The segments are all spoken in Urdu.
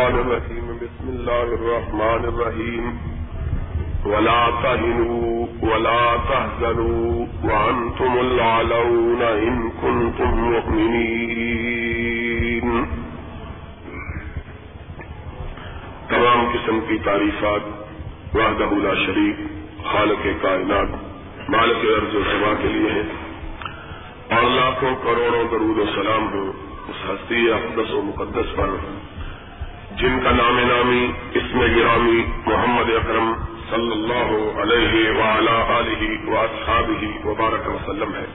الشيطان الرجيم. بسم الله الرحمن الرحيم. ولا تهنوا ولا تهزنوا وأنتم العلون إن كنتم مؤمنين. تمام قسم کی تعریفات وحدہ لا شریف خالق کائنات، مالک عرض و سما کے لیے ہیں. اور لاکھوں کروڑوں درود و سلام ہو اس ہستی اقدس و مقدس پر جن کا نام نامی اس میں گرامی محمد اکرم صلی اللہ علیہ وعلا علیہ واصحابہ وبارک وسلم ہے۔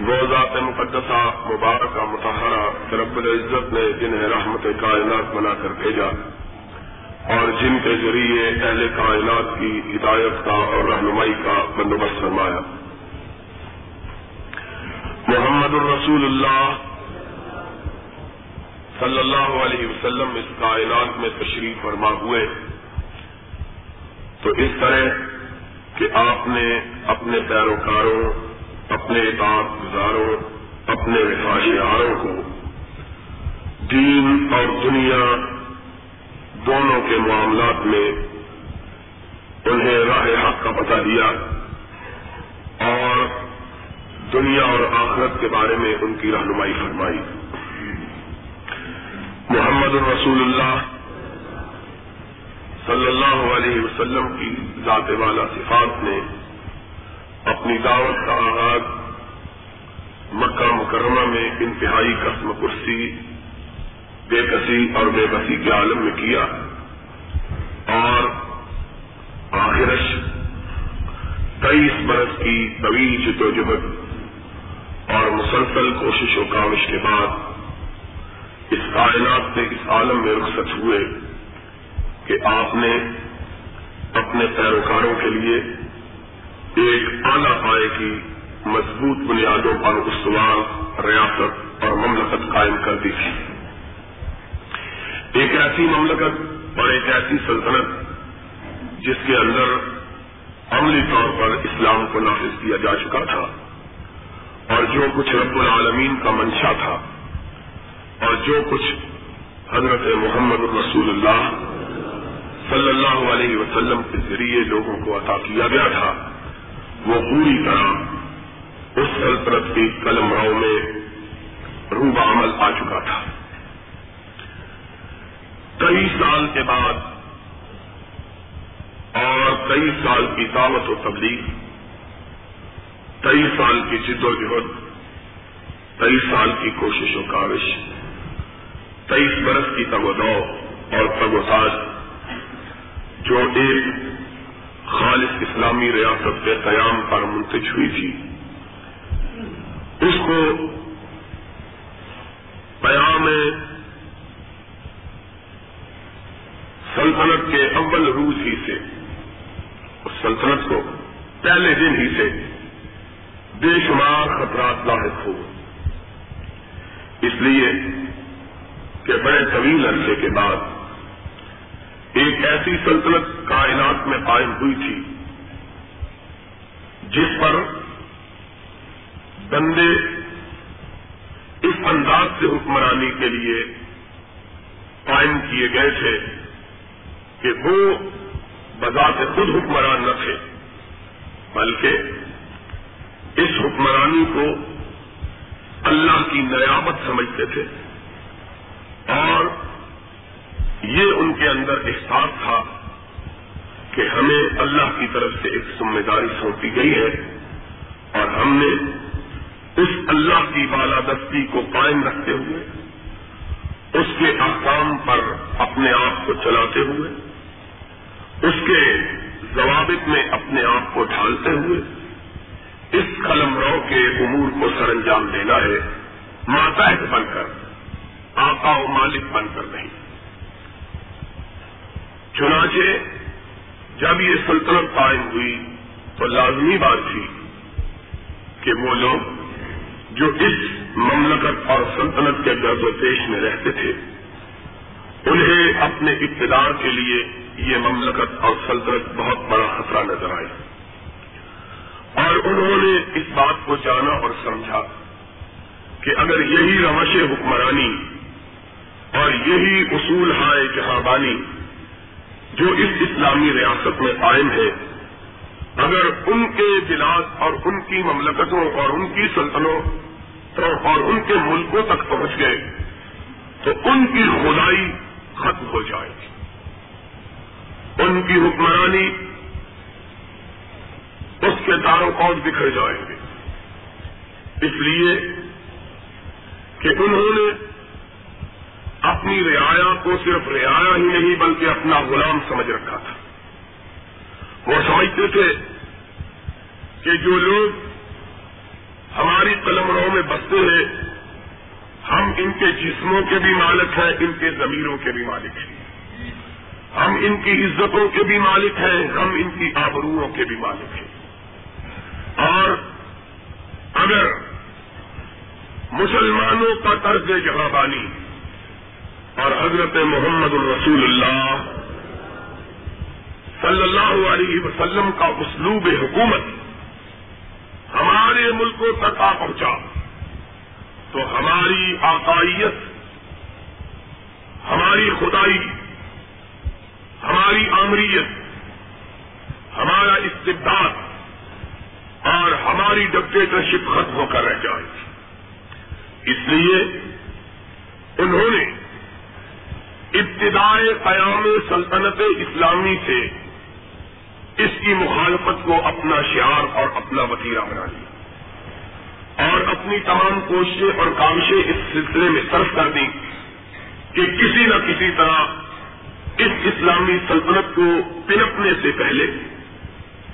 وہ ذات مقدسہ مبارکہ متحرہ رب العزت نے جنہیں رحمت کائنات بنا کر بھیجا اور جن کے ذریعے اہل کائنات کی ہدایت کا اور رہنمائی کا بندوبست فرمایا۔ محمد الرسول اللہ صلی اللہ علیہ وسلم اس کائنات میں تشریف فرما ہوئے۔ تو اس طرح کہ آپ نے اپنے پیروکاروں، اپنے اطاعت گزاروں، اپنے وفاشاروں کو دین اور دنیا دونوں کے معاملات میں انہیں راہ حق کا پتہ دیا اور دنیا اور آخرت کے بارے میں ان کی رہنمائی فرمائی۔ محمد الرسول اللہ صلی اللہ علیہ وسلم کی ذات والا صفات نے اپنی دعوت کا آغاز مکہ مکرمہ میں انتہائی قسم کرسی، بے کسی اور بے بسی کے عالم میں کیا اور آخرش تیئیس برس کی طویل جدوجہد اور مسلسل کوشش و کاوش کے بعد اس کائنات سے اس عالم میں رخصت ہوئے کہ آپ نے اپنے پیروکاروں کے لیے ایک اعلی پائے کی مضبوط بنیادوں پر استوار، ریاست اور مملکت قائم کر دی تھی۔ ایک ایسی مملکت اور ایک ایسی سلطنت جس کے اندر عملی طور پر اسلام کو نافذ کیا جا چکا تھا اور جو کچھ رب العالمین کا منشا تھا۔ اور جو کچھ حضرت محمد الرسول اللہ صلی اللہ علیہ وسلم کے ذریعے لوگوں کو عطا کیا گیا تھا، وہ پوری طرح اس سلطنت کی قلم راؤ میں روبہ عمل آ چکا تھا۔ کئی سال کے بعد اور کئی سال کی دعوت و تبلیغ کئی سال کی جد و جہد کئی سال کی کوشش و کاوش۔ تیئیس برس کی تگ و دو اور تگ و تاج جو ایک خالص اسلامی ریاست کے قیام پر منتج ہوئی تھی۔ اس کو قیام سلطنت کے اول روز ہی سے، اس سلطنت کو پہلے دن ہی سے بے شمار خطرات لاحق ہو اس لیے کہ بڑے طویل عرصے کے بعد ایک ایسی سلطنت کائنات میں قائم ہوئی تھی جس پر بندے اس انداز سے حکمرانی کے لیے قائم کیے گئے تھے کہ وہ بذات خود حکمران نہ تھے، بلکہ اس حکمرانی کو اللہ کی نیابت سمجھتے تھے اور یہ ان کے اندر احساس تھا کہ ہمیں اللہ کی طرف سے ایک ذمہ داری سونپی گئی ہے اور ہم نے اس اللہ کی بالادستی کو قائم رکھتے ہوئے، اس کے احکام پر اپنے آپ کو چلاتے ہوئے، اس کے ضوابط میں اپنے آپ کو ڈھالتے ہوئے، اس قلم رو کے امور کو سر انجام دینا ہے، ماتحت بن کر، آقا و مالک بن کر نہیں۔ چنانچہ جب یہ سلطنت قائم ہوئی تو لازمی بات تھی کہ وہ لوگ جو اس مملکت اور سلطنت کے درد و پیش میں رہتے تھے، انہیں اپنے اقتدار کے لیے یہ مملکت اور سلطنت بہت بڑا خطرہ نظر آئی اور انہوں نے اس بات کو جانا اور سمجھا کہ اگر یہی روش حکمرانی اور یہی اصول ہائے جہاں بانی جو اس اسلامی ریاست میں قائم ہے اگر ان کے بلاس اور ان کی مملکتوں اور ان کی سلطنتوں اور ان کے ملکوں تک پہنچ گئے تو ان کی خدائی ختم ہو جائے گی۔ ان کی حکمرانی اس کے داروں کو بکھر جائیں گے۔ اس لیے کہ انہوں نے اپنی رعایا کو صرف رعایا ہی نہیں بلکہ اپنا غلام سمجھ رکھا تھا۔ وہ سمجھتے تھے کہ جو لوگ ہماری قلمروں میں بستے ہیں، ہم ان کے جسموں کے بھی مالک ہیں، ان کے ضمیروں کے بھی مالک ہیں۔ ہم ان کی عزتوں کے بھی مالک ہیں، ہم ان کی آبروؤں کے بھی مالک ہیں۔ اور اگر مسلمانوں کا طرز جہاں بانی اور حضرت محمد الرسول اللہ صلی اللہ علیہ وسلم کا اسلوب حکومت ہمارے ملکوں تک آ پہنچا۔ تو ہماری آقائیت، ہماری خدائی، ہماری آمریت، ہمارا استبداد اور ہماری ڈکٹیٹرشپ ختم ہو کر رہ جائے۔ اس لیے انہوں نے ابتدائے قیام سلطنت اسلامی سے اس کی مخالفت کو اپنا شعار اور اپنا وطیرہ بنا لیا۔ اور اپنی تمام کوششیں اور کاوشیں اس سلسلے میں صرف کر دی کہ کسی نہ کسی طرح اس اسلامی سلطنت کو پنپنے سے پہلے،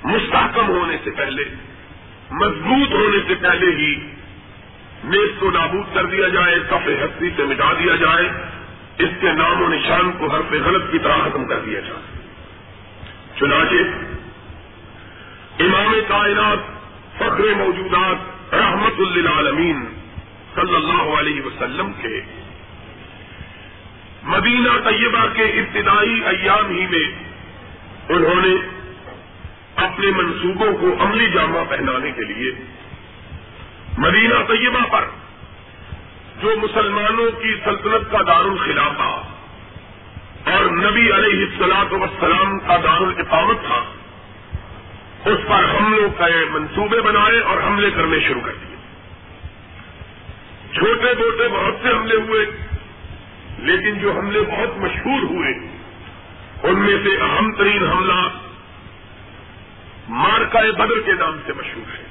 مستحکم ہونے سے پہلے، مضبوط ہونے سے پہلے ہی نیز کو نابود کر دیا جائے، کف ہستی سے مٹا دیا جائے اس کے نام و نشان کو ہر پہ غلط کی طرح ختم کر دیا جائے۔ چنانچہ، امام کائنات، فخر موجودات، رحمت للعالمین صلی اللہ علیہ وسلم کے مدینہ طیبہ کے ابتدائی ایام ہی میں انہوں نے اپنے منصوبوں کو عملی جامہ پہنانے کے لیے مدینہ طیبہ پر جو مسلمانوں کی سلطنت کا دار الخلافہ اور نبی علیہ السلاط وسلام کا دار الاقامت تھا، اس پر حملوں کا منصوبے بنائے اور حملے کرنے شروع کر دیے۔ چھوٹے موٹے بہت سے حملے ہوئے، لیکن جو حملے بہت مشہور ہوئے، ان میں سے اہم ترین حملہ مارکا بدر کے نام سے مشہور ہے۔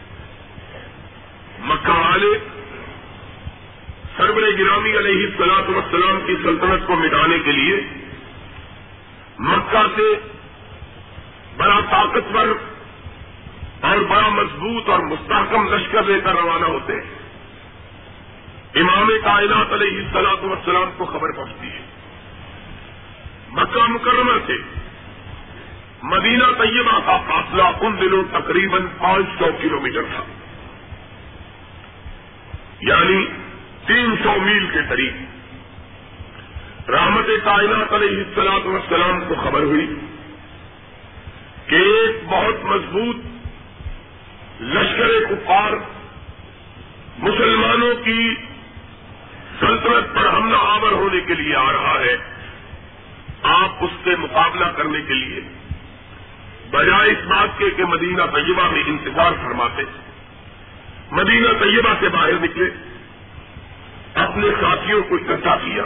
مکہ والے سربر گرامی علیہ سلاط وسلام کی سلطنت کو مٹانے کے لیے مکہ سے بڑا طاقتور اور بڑا مضبوط اور مستحکم لشکر لے کر روانہ ہوتے ہیں۔ امام کائنات علیہ سلاط وسلام کو خبر پہنچتی ہے۔ مکہ مکرمہ سے مدینہ طیبہ کا فاصلہ ان دنوں تقریباً پانچ سو کلو میٹر تھا۔ یعنی تین سو میل کے قریب۔ رحمت کائنات علیہ السلاط وسلام کو خبر ہوئی کہ ایک بہت مضبوط لشکر کفار مسلمانوں کی سلطنت پر حملہ آور ہونے کے لیے آ رہا ہے۔ آپ اس سے مقابلہ کرنے کے لیے بجائے اس بات کے کہ مدینہ طیبہ میں انتظار فرماتے، مدینہ طیبہ سے باہر نکلے۔ اپنے ساتھیوں کو اکٹھا کیا۔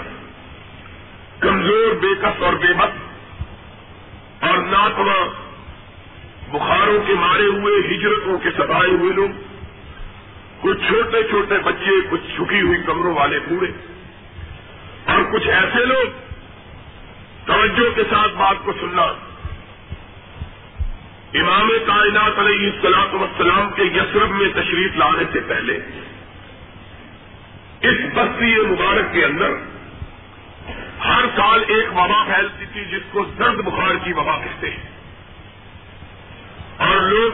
کمزور بےکس اور بے مت اور ناتواں بخاروں کے مارے ہوئے، ہجرتوں کے ستائے ہوئے لوگ۔ کچھ چھوٹے چھوٹے بچے، کچھ چھکی ہوئی کمروں والے پورے اور کچھ ایسے لوگ۔ توجہ کے ساتھ بات کو سننا۔ امام کائنات علیہ السلاط وسلام کے یسرب میں تشریف لانے سے پہلے اس بستی مبارک کے اندر ہر سال ایک وبا پھیلتی تھی جس کو زرد بخار کی وبا کہتے ہیں۔ اور لوگ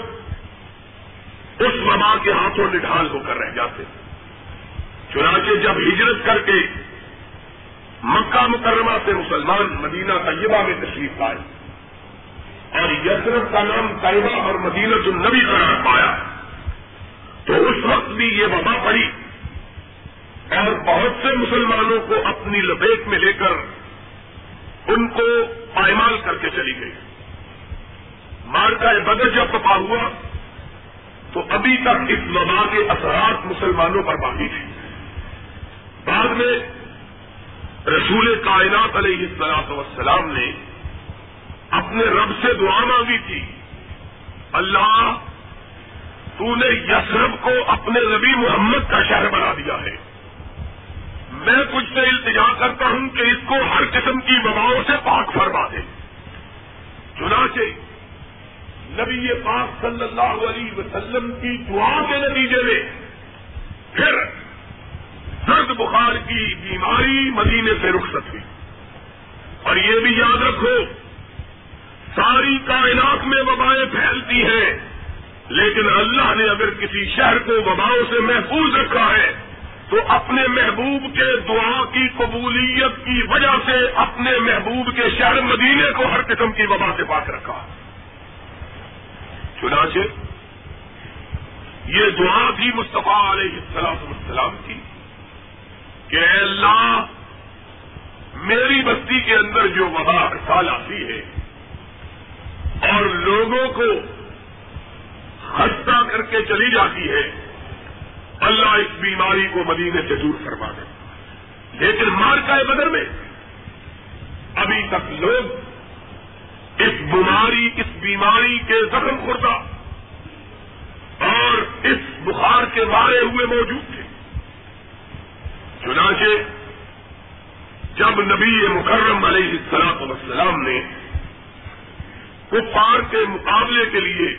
اس وبا کے ہاتھوں نڈھال ہو کر رہ جاتے چنانچہ جب ہجرت کر کے مکہ مکرمہ سے مسلمان مدینہ طیبہ میں تشریف پائے اور یسرت کا نام طیبہ اور مدینہ النبی قرار پایا، تو اس وقت بھی یہ وبا پڑی۔ اور بہت سے مسلمانوں کو اپنی لپیٹ میں لے کر ان کو پائمال کر کے چلی گئی۔ مار کا بدر جب پپا ہوا، تو ابھی تک اس وبا کے اثرات مسلمانوں پر باقی تھے۔ بعد میں رسول کائنات علیہ السلاط وسلام نے اپنے رب سے دعا مانگی تھی، اللہ، تو نے یسرف کو اپنے نبی محمد کا شہر بنا دیا ہے۔ میں کچھ سے التجا کرتا ہوں کہ اس کو ہر قسم کی وباؤں سے پاک فرما دے۔ چنانچہ نبی پاک صلی اللہ علیہ وسلم کی دعا کے نتیجے میں پھر سرد بخار کی بیماری مدینے سے رخصت ہوئی۔ اور یہ بھی یاد رکھو، ساری کائنات میں وبائیں پھیلتی ہیں، لیکن اللہ نے اگر کسی شہر کو وباؤں سے محفوظ رکھا ہے تو اپنے محبوب کے دعا کی قبولیت کی وجہ سے اپنے محبوب کے شہر مدینے کو ہر قسم کی وبا سے پاک رکھا۔ چنانچہ یہ دعا تھی مصطفیٰ علیہ السلام السلام کی کہ اے اللہ، میری بستی کے اندر جو وبا سال آتی ہے اور لوگوں کو خستہ کر کے چلی جاتی ہے اللہ اس بیماری کو مدینے سے دور کروا دے۔ لیکن مار کا بدر میں ابھی تک لوگ اس بیماری اس بیماری کے زخم خوردہ اور اس بخار کے مارے ہوئے موجود تھے۔ چنانچہ جب نبی مکرم علیہ السلاط وسلام نے کفار کے مقابلے کے لیے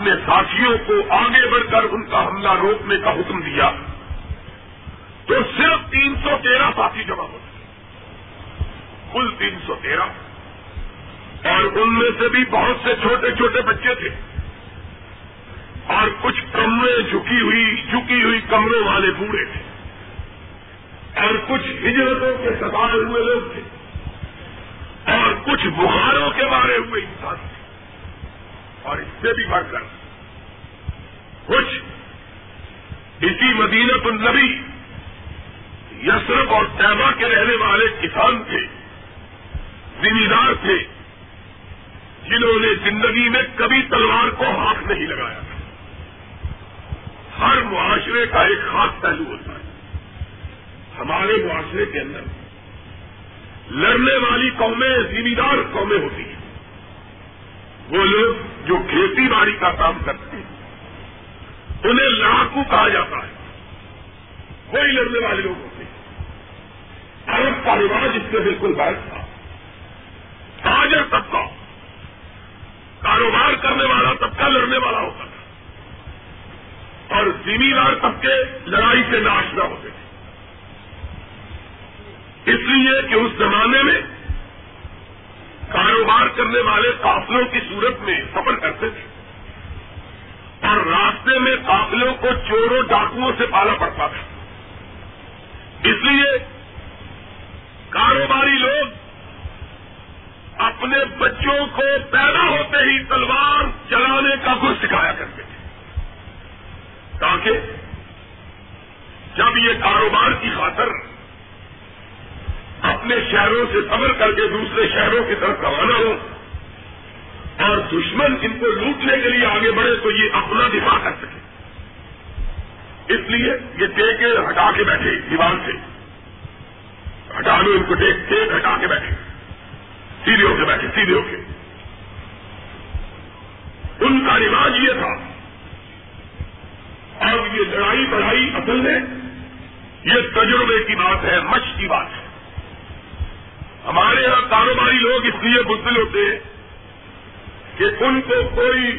اپنے ساتھیوں کو آگے بڑھ کر ان کا حملہ روکنے کا حکم دیا تو صرف تین سو تیرہ ساتھی جمع ہوتے کل تین سو تیرہ۔ اور ان میں سے بھی بہت سے چھوٹے چھوٹے بچے تھے۔ اور کچھ کمرے جھکی ہوئی جھکی ہوئی کمروں والے بوڑھے تھے۔ اور کچھ ہجرتوں کے ستائے ہوئے لوگ تھے۔ اور کچھ بخاروں کے مارے ہوئے انسان تھے۔ اور اس سے بھی بڑھ کر۔ کچھ اسی مدینت النبی یسرف اور طیبہ کے رہنے والے کسان تھے، زمیندار تھے، جنہوں نے زندگی میں کبھی تلوار کو ہاتھ نہیں لگایا۔ ہر معاشرے کا ایک خاص پہلو ہوتا ہے۔ ہمارے معاشرے کے اندر لڑنے والی قومیں زمیندار قومیں ہوتی ہیں۔ وہ لوگ جو کھیتی باڑی کا کام کرتے ہیں، انہیں لاکھوں کہا جاتا ہے۔ وہی لڑنے والے لوگ ہوتے ہیں۔ عرب کا رواج اس سے بالکل غائب تھا۔ تاجر طبقہ، کاروبار کرنے والا طبقہ لڑنے والا ہوتا تھا۔ اور زمیندار طبقے لڑائی سے ناش نہ ہوتے تھے۔ اس لیے کہ اس زمانے میں کاروبار کرنے والے قافلوں کی صورت میں سفر کرتے تھے۔ اور راستے میں قافلوں کو چوروں ڈاکوؤں سے پالا پڑتا تھا۔ اس لیے کاروباری لوگ اپنے بچوں کو پیدا ہوتے ہی تلوار چلانے کا کچھ سکھایا کرتے تھے۔ تاکہ جب یہ کاروبار کی خاطر اپنے شہروں سے سفر کر کے دوسرے شہروں کی طرف روانہ ہو اور دشمن ان کو لوٹنے کے لیے آگے بڑھے تو یہ اپنا دفاع کر سکے۔ اس لیے یہ ٹیکے ہٹا کے بیٹھے دیوار سے۔ ہٹا لو ان کو ٹیک ٹیک ہٹا کے بیٹھے۔ سیدھے ہو کے بیٹھے، سیدھے ہو کے۔ ان کا رواج یہ تھا۔ اور یہ لڑائی بڑھائی اصل میں یہ تجربے کی بات ہے مچ کی بات ہے۔ ہمارے یہاں کاروباری لوگ اس لیے بزدل ہوتے کہ ان کو کوئی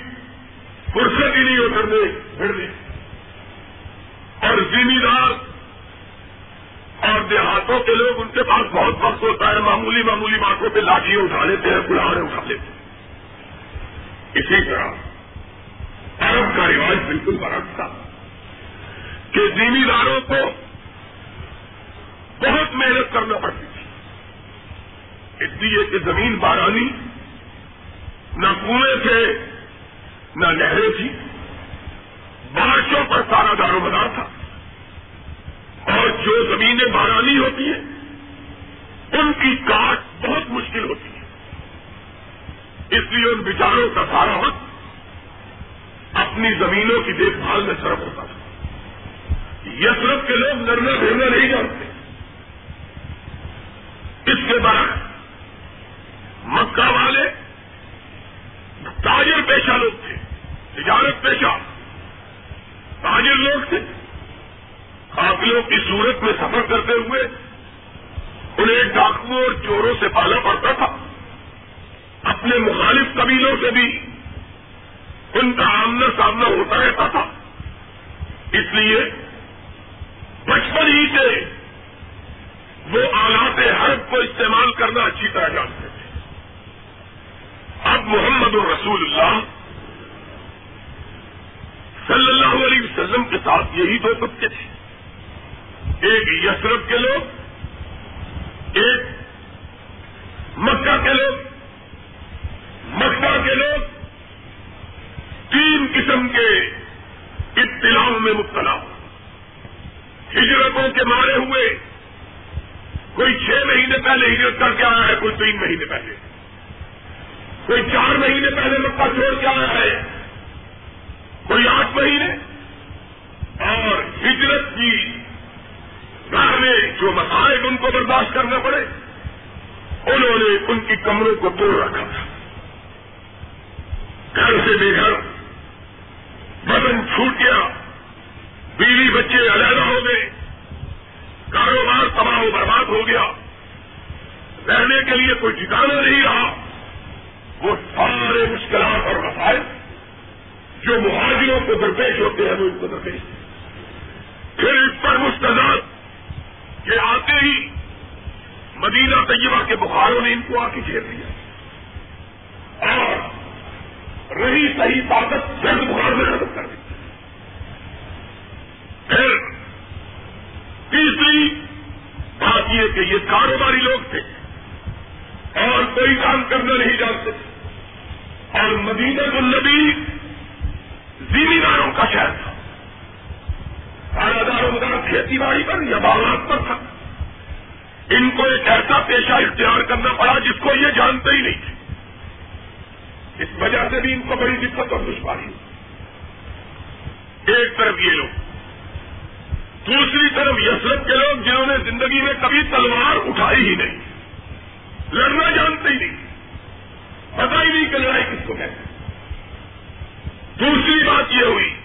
فرصت ہی نہیں ہو کرنے، بھیڑنے۔ اور زمیندار اور دیہاتوں کے لوگ ان کے پاس بہت وقت ہوتا ہے، معمولی معمولی باتوں پہ لاٹھی اٹھا لیتے ہیں کلاڑے اٹھا لیتے ہیں۔ اسی طرح عرب کا رواج بالکل برعکس تھا کہ زمینداروں کو بہت محنت کرنا پڑتی۔ اس لیے کہ زمین بارانی نہ کنویں تھے، نہ نہریں تھی بارشوں پر سارا دار و مدار تھا۔ جو زمینیں بارانی ہوتی ہیں، ان کی کاٹ بہت مشکل ہوتی ہے۔ اس لیے ان بیچاروں کا سارا وقت اپنی زمینوں کی دیکھ بھال میں صرف ہوتا تھا۔ یسرف کے لوگ نرنا پھرنا نہیں جانتے۔ اس کے بعد مکہ والے تاجر پیشہ لوگ تھے، تجارت پیشہ۔ تاجر لوگ تھے۔ قافلوں کی صورت میں سفر کرتے ہوئے انہیں ڈاکو اور چوروں سے پالا پڑتا تھا۔ اپنے مخالف قبیلوں سے بھی ان کا آمنا سامنا ہوتا رہتا تھا۔ اس لیے بچپن ہی سے وہ آلات حرب کو استعمال کرنا اچھی طرح جانتے محمد الرسول اللہ صلی اللہ علیہ وسلم کے ساتھ یہی دو بچے تھے۔ ایک یسرف کے لوگ، ایک مکہ کے لوگ۔ مکہ کے لوگ تین قسم کے اطلاعوں میں مبتلا ہجرتوں کے مارے ہوئے۔ کوئی چھ مہینے پہلے ہجرت کر کے آیا ہے، کوئی تین مہینے پہلے۔ کوئی چار مہینے پہلے مکہ چھوڑ کے آیا ہے؟ کوئی آٹھ مہینے؟ اور ہجرت کی میں جو مسائل ان کو برداشت کرنا پڑے، انہوں نے ان کی کمروں کو توڑ رکھا تھا۔ گھر سے بے گھر، بدن چھوٹ گیا، بیوی بچے علیحدہ ہو گئے، کاروبار تباہ و برباد ہو گیا۔ رہنے کے لیے کوئی ٹھکانا نہیں رہا۔ وہ سارے مشکلات اور مسائل جو مہاجروں کو درپیش ہوتے ہیں وہ ان کو درپیش پھر اس پر مستداد کہ آتے ہی مدینہ طیبہ کے بخاروں نے ان کو آ کے گھیر دیا۔ اور رہی صحیح طاقت جلد بخار میں ختم کر دی۔ پھر تیسری بات یہ کہ یہ کاروباری لوگ تھے اور کوئی کام کرنا نہیں جانتے۔ اور مدینہ النبی زمینداروں کا شہر تھا۔ دار مدار کھیتی باڑی پر یا باغات پر تھا۔ ان کو ایک ایسا پیشہ اختیار کرنا پڑا جس کو یہ جانتے ہی نہیں تھے۔ اس وجہ سے بھی ان کو بڑی دقت اور دشواری ایک طرف یہ لوگ، دوسری طرف یسرت کے لوگ جنہوں نے زندگی میں کبھی تلوار اٹھائی ہی نہیں، لڑنا جانتے ہی نہیں۔ پتا ہی نہیں کہ لڑائی کس کو کہتے دوسری بات یہ ہوئی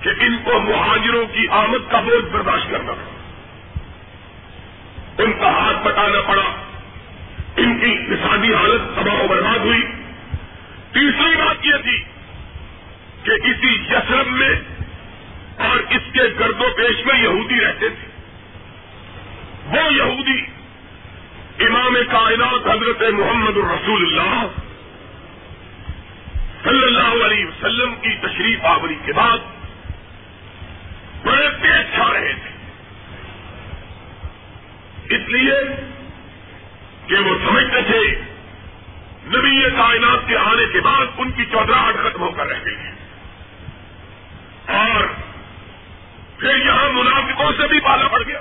کہ ان کو مہاجروں کی آمد کا بوجھ برداشت کرنا پڑا۔ ان کا ہاتھ بٹانا پڑا۔ ان کی نسادی حالت تباہ و برباد ہوئی۔ تیسری بات یہ تھی کہ اسی یسرم میں اور اس کے گرد و پیش میں یہودی رہتے تھے۔ وہ یہودی امام کائنات حضرت محمد الرسول اللہ صلی اللہ علیہ وسلم کی تشریف آوری کے بعد بڑے تیز چھا رہے تھے۔ اس لیے کہ وہ سمجھتے تھے نبی کائنات کے آنے کے بعد ان کی چودراہٹ ختم ہو کر رہ گئی ہے۔ اور پھر یہاں منافقوں سے بھی پالا پڑ گیا۔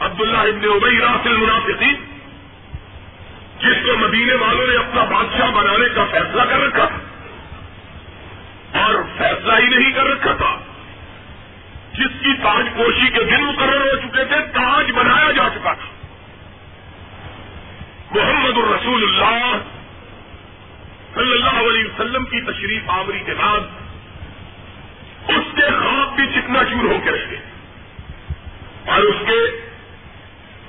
عبداللہ ابن ابئی راسل منافقین جس کو مدینے والوں نے اپنا بادشاہ بنانے کا فیصلہ کر رکھا تھا اور فیصلہ ہی نہیں کر رکھا تھا، جس کی تاج پوشی کے دن مقرر ہو چکے تھے، تاج بنایا جا چکا تھا۔ محمد الرسول اللہ صلی اللہ علیہ وسلم کی تشریف آوری کے بعد اس کے خواب بھی چکنا چور ہو کے رہے اور اس کے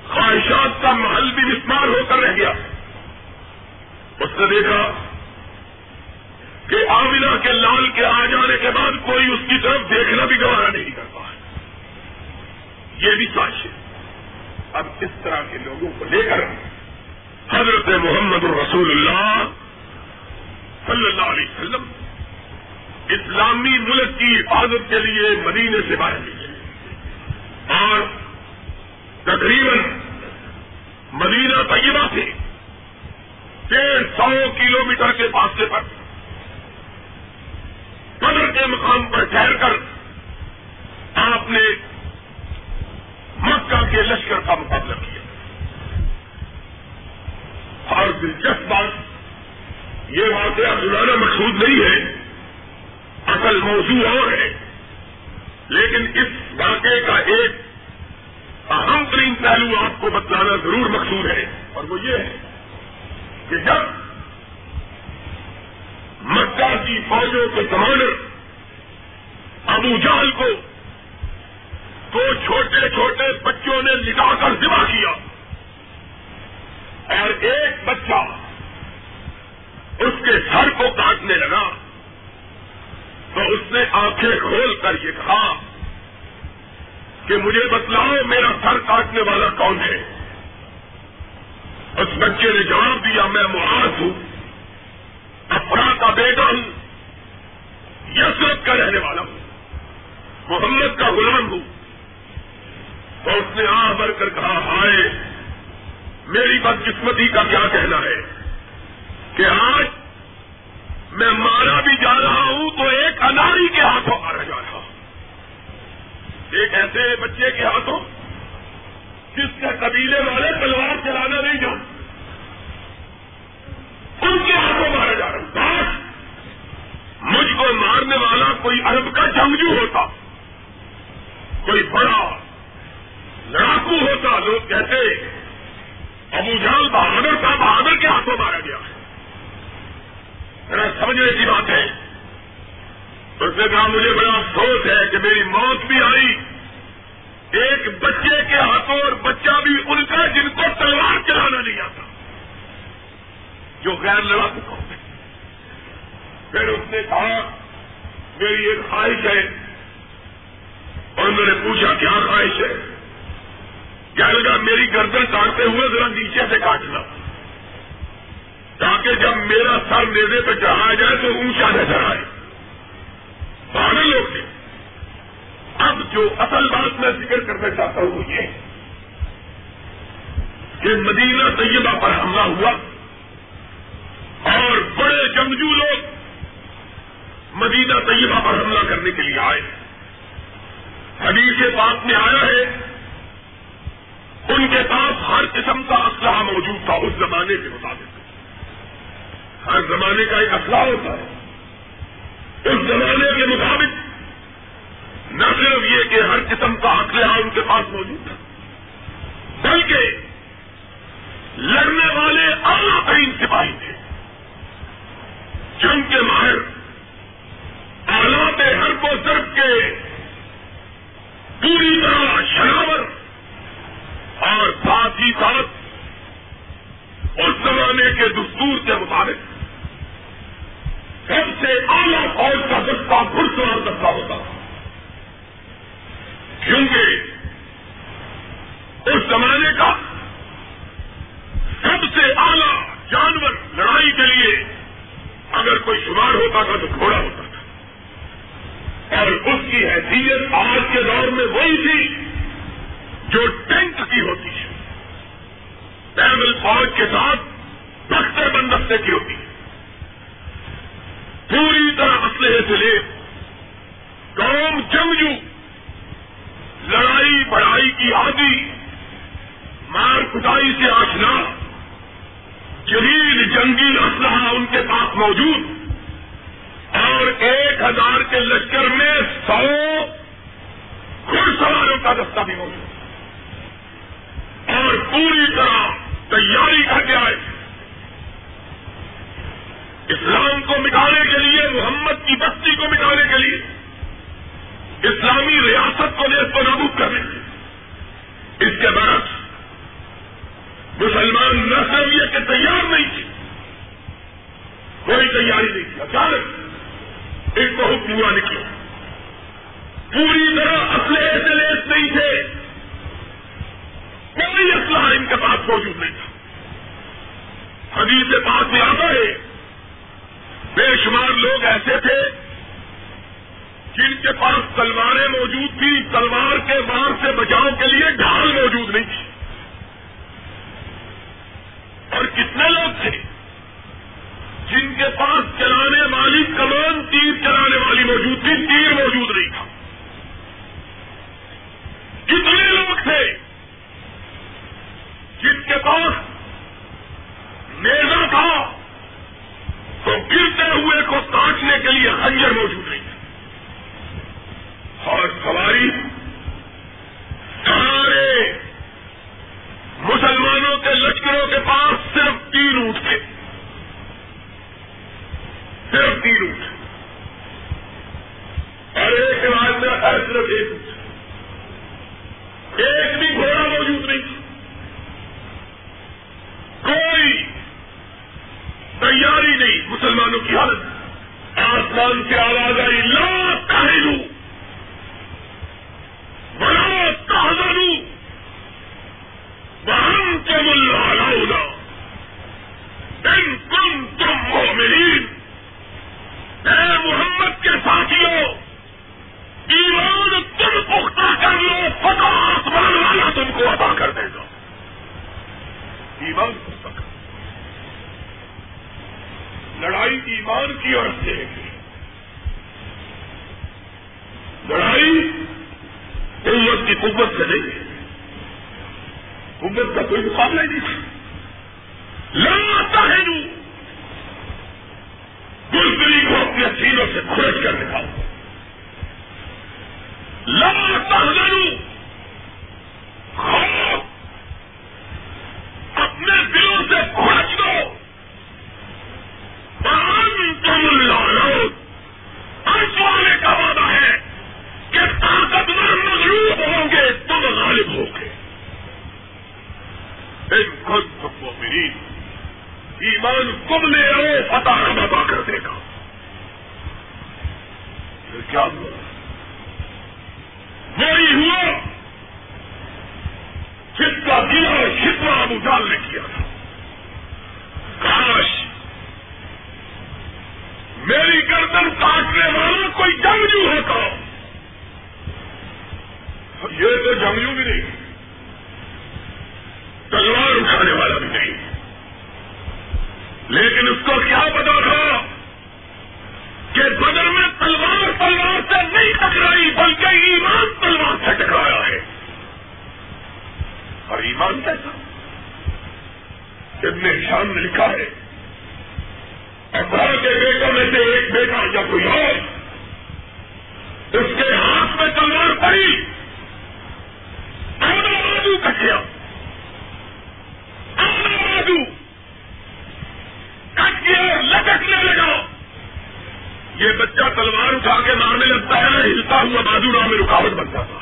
خواہشات کا محل بھی مسمار ہو کر رہ گیا۔ اس نے دیکھا کہ آمینہ کے لال کے آ جانے کے بعد کوئی اس کی طرف دیکھنا بھی گوارا نہیں کرتا ہے یہ بھی ساش ہے۔ اب اس طرح کے لوگوں کو لے کر حضرت محمد الرسول اللہ صلی اللہ علیہ وسلم اسلامی ملک کی حفاظت کے لیے مدینے سے باہر نکلے۔ اور تقریباً مدینہ طیبہ سے ڈیڑھ سو کلو میٹر کے فاصلے پر بدر کے مقام پر ٹھہر کر آپ نے مکہ کے لشکر کا مقابلہ کیا۔ اور دلچسپ بات یہ واقعہ سنانا مقصود نہیں ہے، اصل موضوع اور ہے، لیکن اس واقعے کا ایک اہم ترین پہلو آپ کو بتلانا ضرور مقصود ہے، اور وہ یہ ہے۔ کہ جب مکہ کی فوجوں کے کمانڈر ابو جہل کو تو چھوٹے چھوٹے بچوں نے لٹا کر ذبح کیا اور ایک بچہ اس کے سر کو کاٹنے لگا تو اس نے آنکھیں کھول کر یہ کہا کہ مجھے بتلاؤ میرا سر کاٹنے والا کون ہے اس بچے نے جواب دیا، میں معاذ ہوں افرا کا بیٹا ہوں، یسرت کا رہنے والا ہوں، محمد کا غلام ہوں. تو اس نے آ بھر کر کہا، ہائے، میری بدقسمتی کا کیا کہنا ہے کہ آج میں مارا بھی جا رہا ہوں تو ایک اناری کے ہاتھوں مارا جا رہا ہوں۔ ایک ایسے بچے کے ہاتھوں جس کے قبیلے والے تلوار چلانا نہیں جانتے ان کے ہاتھوں مارا جا رہا ہوں مجھ کو مارنے والا کوئی عرب کا جنگجو ہوتا۔ کوئی بڑا لڑاکو ہوتا۔ لوگ کہتے ابو جال بہادر تھا، بہادر کے ہاتھوں مارا گیا۔ میرا سمجھنے کی بات ہے۔ اس نے کہا، مجھے بڑا افسوس ہے کہ میری موت بھی آئی۔ ایک بچے کے ہاتھوں اور بچہ بھی ان کا جن کو تلوار چلانا نہیں آتا، جو غیر لڑا چکا پھر اس نے کہا، میری ایک خواہش ہے۔ اور میں نے پوچھا، کیا خواہش ہے؟ کیا لگا، میری گردن کاٹتے ہوئے ذرا نیچے سے کاٹنا۔ تاکہ جب میرا سر میرے پہ چڑھایا جائے تو اونچا نظر آئے۔ بہانے لوگ تھے اب جو اصل بات میں ذکر کرنا چاہتا ہوں وہ یہ کہ مدینہ طیبہ پر حملہ ہوا اور بڑے جنگجو لوگ مدینہ طیبہ پر حملہ کرنے کے لیے آئے حدیث پاک میں آیا ہے، ان کے پاس ہر قسم کا اسلحہ موجود تھا، اس زمانے کے مطابق۔ ہر زمانے کا ایک اسلحہ ہوتا ہے۔ اس زمانے کے مطابق نہ صرف یہ کہ ہر قسم کا اسلحہ ان کے پاس موجود تھا بلکہ لڑنے والے اعلیٰ ترین سپاہی تھے۔ جنگ کے ماہر، آلات ہر کو ضرب کے پوری طرح شراور اور ساتھ ہی ساتھ اس زمانے کے دستور کے مطابق سب سے اعلیٰ فوج کا دستہ گھڑ سوار دستہ ہوتا۔ تھا کیونکہ اس زمانے کا سب سے اعلیٰ جانور لڑائی کے لیے اگر کوئی شمار ہوتا تھا تو گھوڑا ہوتا تھا۔ اور اس کی حیثیت آج کے دور میں وہی تھی جو ٹینک کی ہوتی ہے۔ پیدل فوج کے ساتھ بختے بندستے کی ہوتی ہے۔ پوری طرح اسلحے سے لے، قوم جنگجو۔ لڑائی بڑائی کی عادی مار کٹائی سے آشنا، جلیل جنگی اسلحہ ان کے پاس موجود، اور ایک ہزار کے لشکر میں سو گھڑ سواروں کا دستہ بھی موجود۔ اور پوری طرح تیاری کر کے آئے۔ اسلام کو مٹانے کے لیے، محمد کی بستی کو مٹانے کے لیے، اسلامی ریاست کو نیز کو نابود کرنے۔ اس کے برعکس مسلمان نہ صرف یہ کہ تیار نہیں تھی کوئی تیاری نہیں تھی۔ اچانک ایک بہت ہوا نکلا۔ پوری طرح اصلے سے لیس نہیں تھے۔ کوئی اسلحہ ان کے پاس موجود نہیں تھا۔ حدیث پاس میں آتا ہے، بے شمار لوگ ایسے تھے جن کے پاس تلواریں موجود تھیں، تلوار کے وار سے بچاؤ کے لیے ڈھال موجود نہیں تھی۔ اور کتنے لوگ تھے جن کے پاس چلانے والی کمان تیر چلانے والی موجود تھی، تیر موجود نہیں تھا۔ کتنے لوگ تھے جن کے پاس نیزا تھا تو گرتے ہوئے کو کاٹنے کے لیے خنجر موجود نہیں اور سواری سارے مسلمانوں کے لشکروں کے پاس صرف تین اونٹ تھے۔ صرف تین اونٹ۔ اور ایک راج میں ہر صرف ایک اونٹ۔ ایک بھی گھوڑا موجود نہیں۔ کوئی تیاری نہیں مسلمانوں کی حالت۔ آسمان سے آواز آئی لاکھ کھائے امت کے ساتھیوں، ایمان تم پختہ کر لو فتح آسمان والا تم کو ادا کر دے گا۔ ایمان پختہ کر۔ لڑائی ایمان کی اور سے لڑائی قوت کی قوت سے نہیں قوت کا کوئی مقابلہ نہیں۔ لڑنا چاہے سینوں سے کھرچ کر دکھاؤ۔ لم تحضروا شام میں لکھا ہے۔ اخبار کے بیٹوں میں سے ایک بیٹا یا کوئی اور اس کے ہاتھ میں تلوار پڑی۔ آنا بازو کٹیا آنا بازو کٹ کے لٹکنے لگا۔ یہ بچہ تلوار اٹھا کے مارنے لگتا ہے، ہلتا ہوا بازو راہ میں رکاوٹ بن جاتا۔ ہے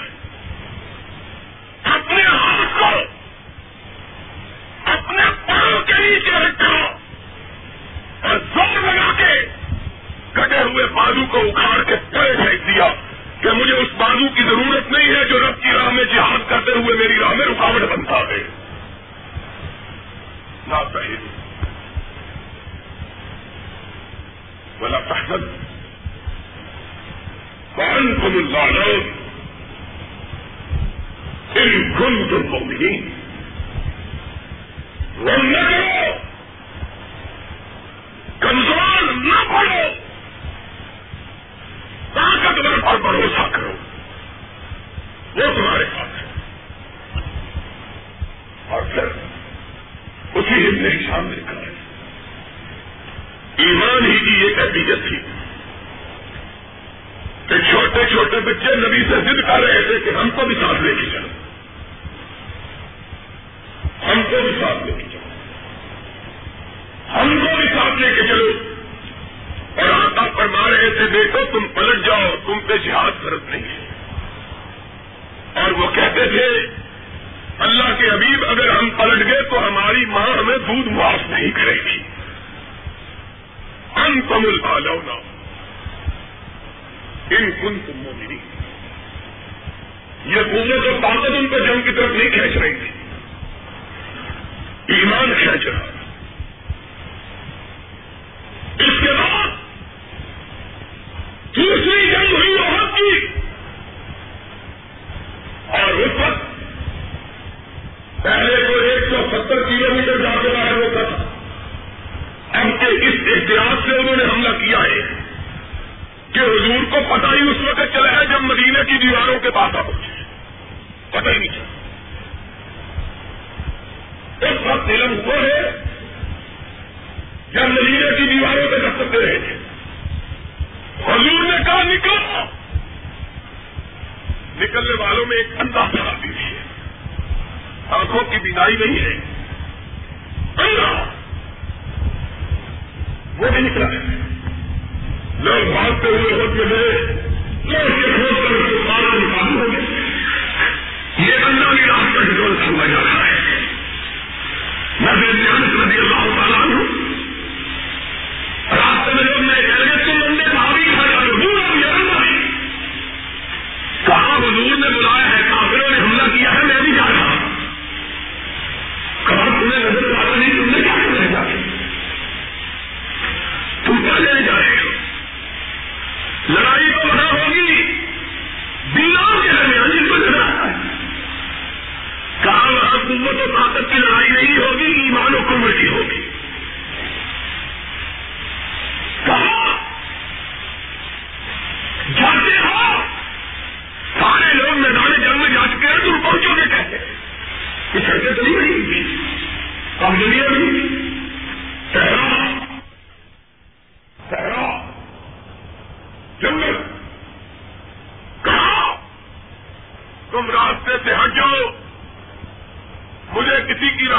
نہیں جڑا۔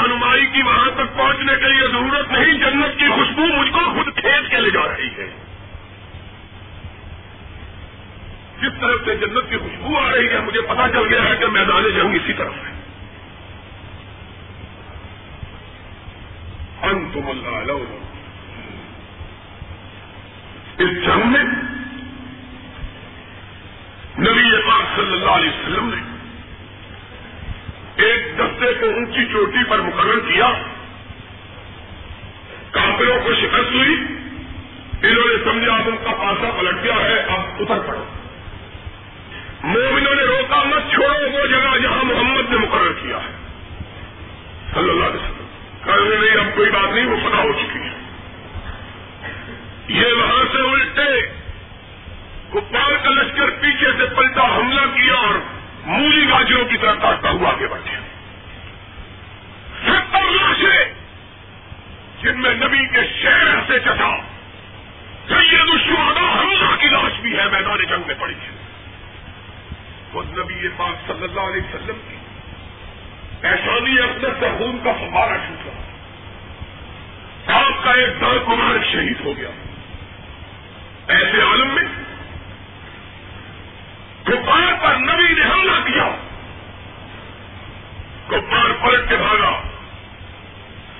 رہنمائی کی وہاں تک پہنچنے کے لیے ضرورت نہیں، جنت کی خوشبو مجھ کو خود کھینچ کے لے جا رہی ہے۔ جس طرف سے جنت کی خوشبو آ رہی ہے، مجھے پتا چل گیا ہے کہ میدان جنگ اسی طرف ہے۔ انتم اللہ اس جنگ میں نبی پاک صلی اللہ علیہ وسلم نے ایک دستے کو اونچی چوٹی پر مقرر کیا۔ کافروں کو شکست ہوئی۔ انہوں نے سمجھا اب ان کا پاسا پلٹ گیا ہے، اب اتر پڑو۔ مومنوں نے روکا، مت چھوڑو، وہ جگہ جہاں محمد نے مقرر کیا ہے۔ صلی اللہ علیہ وسلم۔ کرنے نہیں، اب کوئی بات نہیں، وہ پتا ہو چکی ہے۔ یہ وہاں سے الٹے۔ کپار کا لشکر پیچھے سے پلٹا، حملہ کیا اور مولی گاجروں کی طرح کاٹتا ہوا آگے بڑھے ستر لاشیں جن میں نبی کے شہر سے چٹا سید الشہدا حملہ کی لاش بھی ہے، میدان جنگ میں پڑی ہے۔ وہ نبی پاک صلی اللہ علیہ وسلم کی ایسانی اپنے سے خون کا فوارہ چھوٹا۔ آپ کا ایک دل کمار شہید ہو گیا۔ ایسے عالم میں کپار پر نبی نے حملہ کیا۔ کپار پلٹ کے بھاگا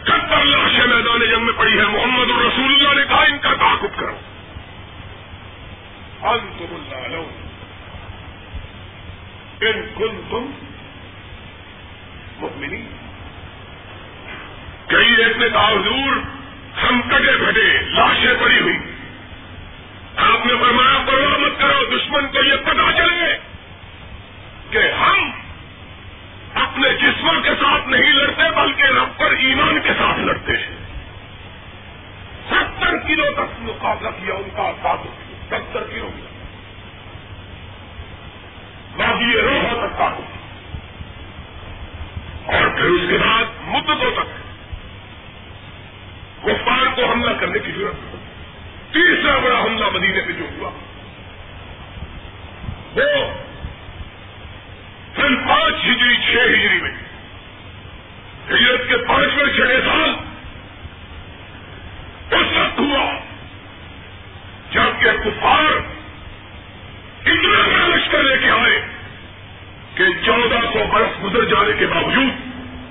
ستر لاشیں میدان جنگ میں پڑی ہے۔ محمد الرسول اللہ نے کہا، ان کا تعاقب کرو۔ انتم اللہ ان کن تم مکمنی کئی ایک نے کہا، حضور، ہم کٹے بھٹے لاشیں پڑی ہوئی۔ آپ نے فرمایا پرواہ مت کرو، دشمن کو یہ پتا چلے کہ ہم اپنے جسموں کے ساتھ نہیں لڑتے، بلکہ رب پر ایمان کے ساتھ لڑتے ہیں۔ ستر کلو تک مقابلہ کیا، ان کا سات ستر کلو۔ باقی یہ روح تک کاٹو اور پھر اس کے بعد مدتوں تک۔ گفار کو حملہ کرنے کی ضرورت۔ تیسرا بڑا حملہ مدینے پہ جو ہوا۔ وہ سن پانچ ہجری، چھ ہجری میں۔ ہجرت کے پانچویں چھٹے سال اس وقت ہوا جبکہ کفار اتنا بڑا لشکر لے کے آئے کہ چودہ سو برس گزر جانے کے باوجود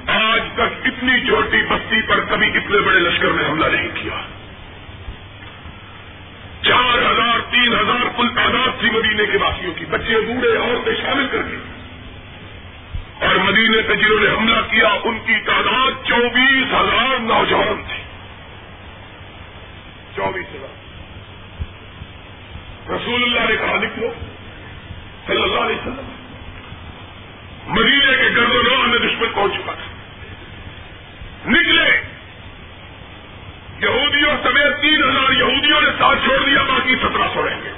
آج تک اتنی چھوٹی بستی پر کبھی اتنے بڑے لشکر نے حملہ نہیں کیا چار ہزار تین ہزار کل تعداد تھی مدینے کے واسیوں کی۔ بچے بوڑھے، عورتیں شامل کر دی۔ اور مدینے پہ جنہوں نے حملہ کیا، ان کی تعداد چوبیس ہزار نوجوان تھی۔ چوبیس ہزار۔ رسول اللہ نے کہا لکھ لو صلی اللہ علیہ وسلم۔ مدینے کے گرد و نواز میں دشمن پہنچ چکا تھا؟ نکلے۔ یہودیوں سمیت تین ہزار یہودیوں نے ساتھ چھوڑ دیا، باقی سترہ سو رہیں گے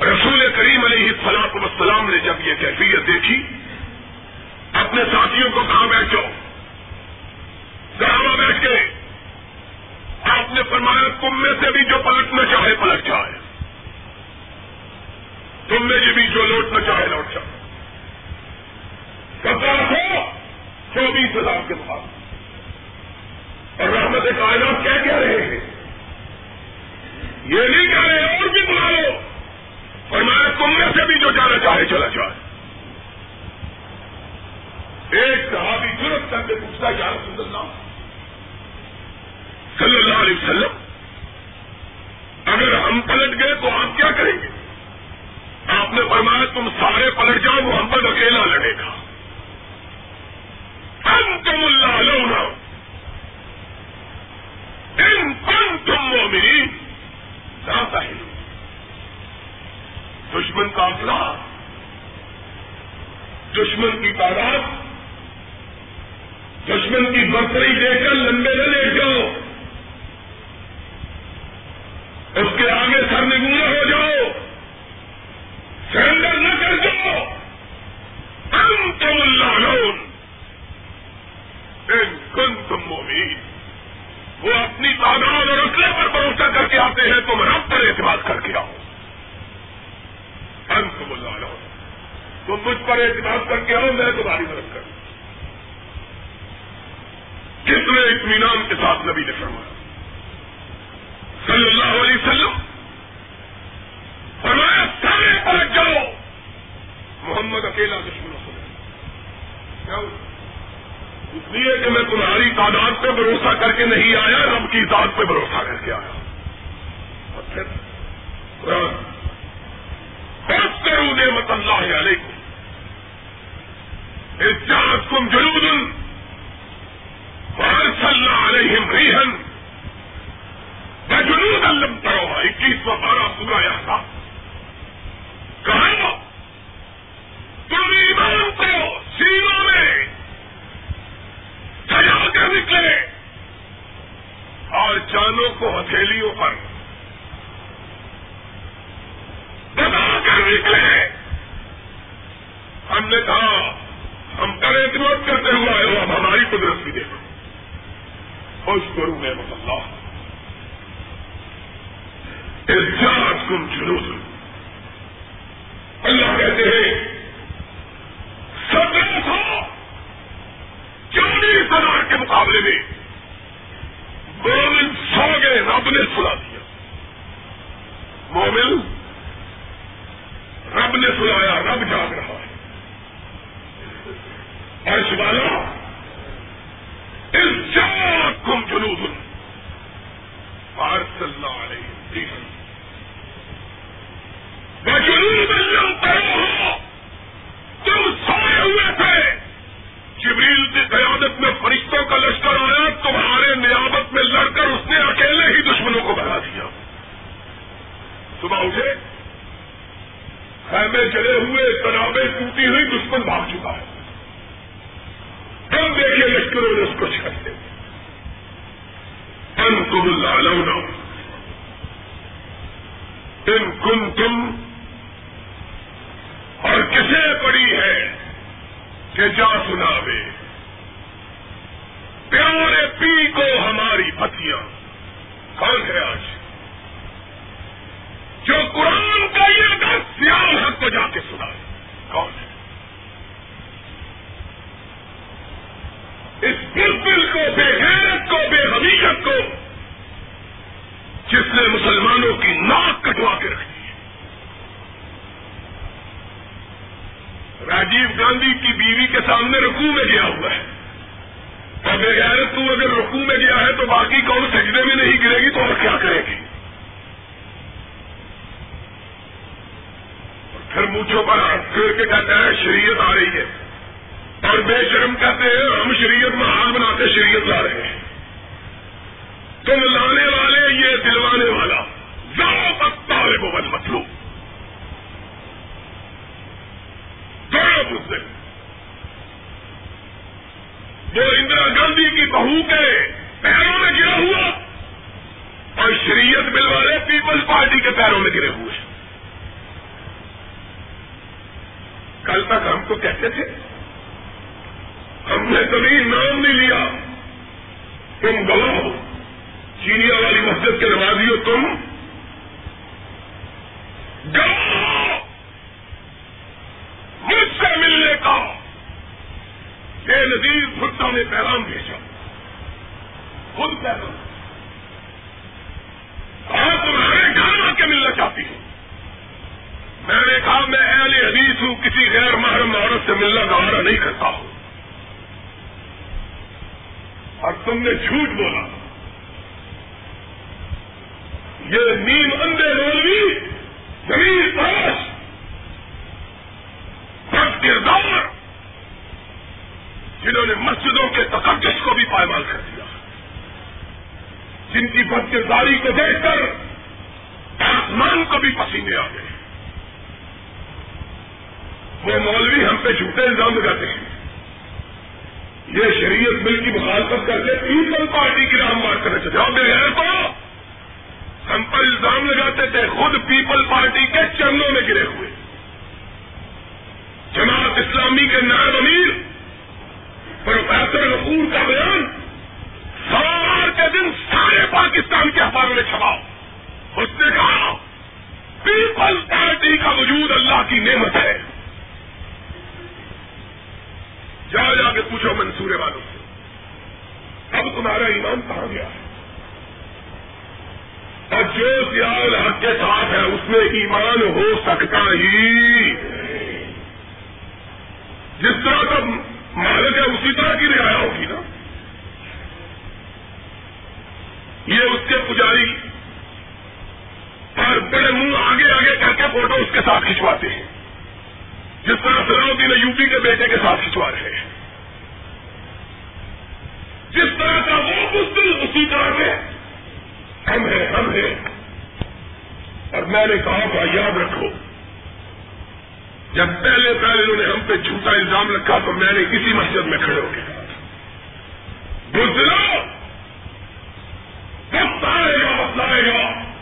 رسول کریم علیہ فلاق وسلام نے جب یہ کیفیت دیکھی، اپنے ساتھیوں کو کہاں بیٹھو۔ گراما بیٹھ کے آپ نے فرمایا، تم میں سے بھی جو پلٹنا چاہے، پلٹ جائے۔ تم میں سے بھی جو لوٹنا چاہے، لوٹ جائے۔ سترہ سو چوبیس ہزار کے بعد اور رحمت کائنات کیا کہہ رہے ہیں؟ یہ نہیں کہہ رہے اور بھی بلا لو۔ اور میں تم میں سے بھی جو جانا چاہے، چلا جائے۔ ایک صحابی ضرورت کر کے پوچھتا یا رسول اللہ، صلی اللہ علیہ وسلم نکلے۔ ہم نے کہا، ہم پر اعتماد کرتے ہوا ہے، وہ ہماری قدرت بھی دیکھو۔ خوش کروں میں مطلب احتیاط کم جلو پاکستان کے اخباروں میں چھپاؤ۔ اس نے کہا پیپل پارٹی کا وجود اللہ کی نعمت ہے۔ جا جا کے پوچھو منصورے والوں سے۔ اب تمہارا ایمان کہاں گیا؟ ہے اور جو سیال حق کے ساتھ ہے، اس میں ایمان ہو سکتا ہی۔ جس طرح کا مالک ہے اسی طرح کی رعایا ہوگی نا۔ یہ اس کے پجاری اور بڑے منہ آگے آگے کر کے فوٹو اس کے ساتھ کھنچواتے ہیں۔ جس طرح سلاؤدین یوپی کے بیٹے کے ساتھ کھنچوا رہے ہیں۔ جس طرح کا وہ مسلم اسی طرح کے ہم ہیں ہم ہیں۔ اور میں نے کہا تھا یاد رکھو، جب پہلے پہلے انہوں نے ہم پہ جھوٹا الزام رکھا تو میں نے کسی مسجد میں کھڑے ہو کے کہا بزلو گا بتلائے گا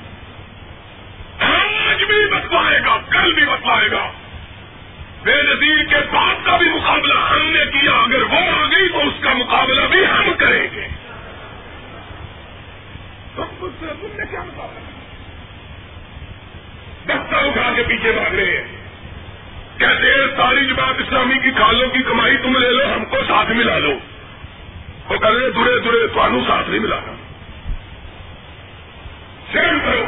آج بھی بتلائے گا، کل بھی بتلائے گا۔ بے نظیر کے بعد کا بھی مقابلہ ہم نے کیا، اگر وہ آ گئی تو اس کا مقابلہ بھی ہم کریں گے۔ تم نے کیا مقابلہ؟ دستہ اٹھا کے پیچھے بھاگ رہے ہیں۔ کہتے ہیں ساری جماعت اسلامی کی کھالوں کی کمائی تم لے لو، ہم کو ساتھ ملا لو۔ وہ کہہ رہے درے درے تو ساتھ نہیں ملانا۔ شرم کرو۔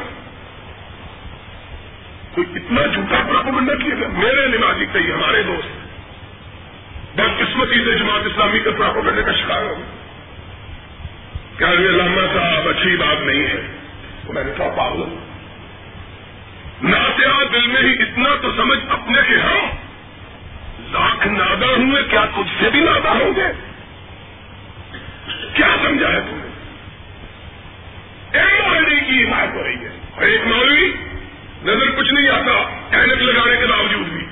کوئی اتنا جھوٹا پراپگنڈا کیا گیا میرے نمازی کئی ہمارے دوست۔ بدقسمتی سے جماعت اسلامی کے پراپگنڈے کا شکار ہو کیا یہ جی، علامہ صاحب، اچھی بات نہیں ہے۔ تو میں نے کہا، پاگل۔ ناتیا دل میں ہی اتنا تو سمجھ اپنے کے ہم لاکھ نادا ہوئے کیا تجھ سے بھی نادا ہوں گے؟ کیا سمجھا ہے تم نے ایم آر ڈی کی حمایت ہو رہی ہے اور ایک مولوی نظر کچھ نہیں آتا اینک لگانے کے باوجود بھی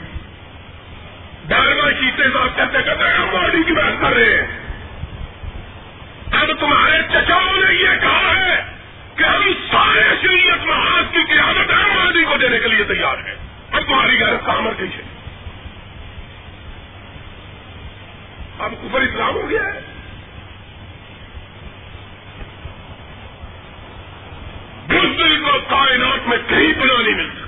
بار بار کہتے کہتے ایم آر کی بات کر رہے ہیں۔ اب تمہارے چچاؤں نے یہ کہا ہے کہ ہم سارے شریعت محاذ کی قیادت ایم آر کو دینے کے لیے تیار ہیں۔ اب تمہاری غیرت کام مر گئی ہے اب کفر اسلام ہو گیا ہے۔ بزدل کو کائنات میں کہیں پناہ نہیں مل سکتی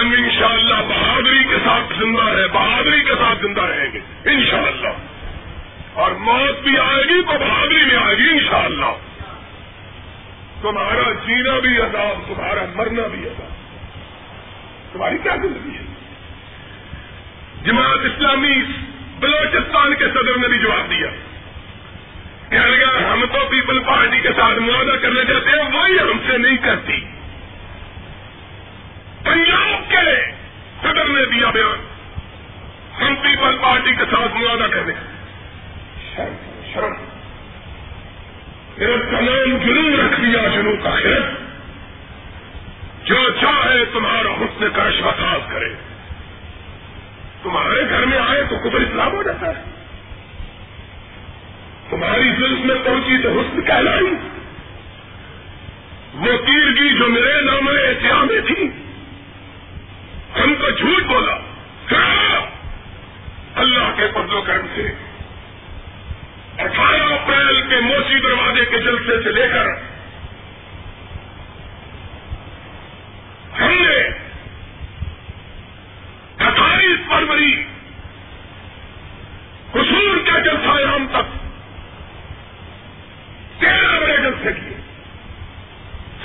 ہم انشاءاللہ بہادری کے ساتھ زندہ ہے بہادری کے ساتھ زندہ رہیں گے، انشاءاللہ۔ اور موت بھی آئے گی تو بہادری بھی آئے گی، انشاءاللہ۔ تمہارا جینا بھی عذاب، تمہارا مرنا بھی عذاب۔ تمہاری کیا زندگی ہے؟ جماعت اسلامی بلوچستان کے صدر نے بھی جواب دیا۔ کہ اگر ہم تو پیپل پارٹی کے ساتھ معاہدہ کرنا چاہتے ہیں، وہی ہم سے نہیں کرتی۔ پنجاب کے صدر نے دیا بیان۔ ہم پیپل پارٹی کے ساتھ معاہدہ کرنے شرم شرم۔ کا نام جنون رکھ دیا جنو کا خیر۔ جو چاہے تمہارا حسن کا شاخاس کرے۔ تمہارے گھر میں آئے تو کبر اسلام ہو جاتا ہے۔ تمہاری جلد میں پہنچی تو حسن کہلائی؟ وہ تیرگی جو میرے نام احتیاط میں تھی ہم کو جھوٹ بولا۔ ہاں۔ اللہ کے پدو کرم سے۔ اٹھارہ اپریل کے موسی دروازے کے جلسے سے لے کر ہم نے اٹھائیس فروری قصور جلسہ عام تک تیرہ بڑے جلسے کیے۔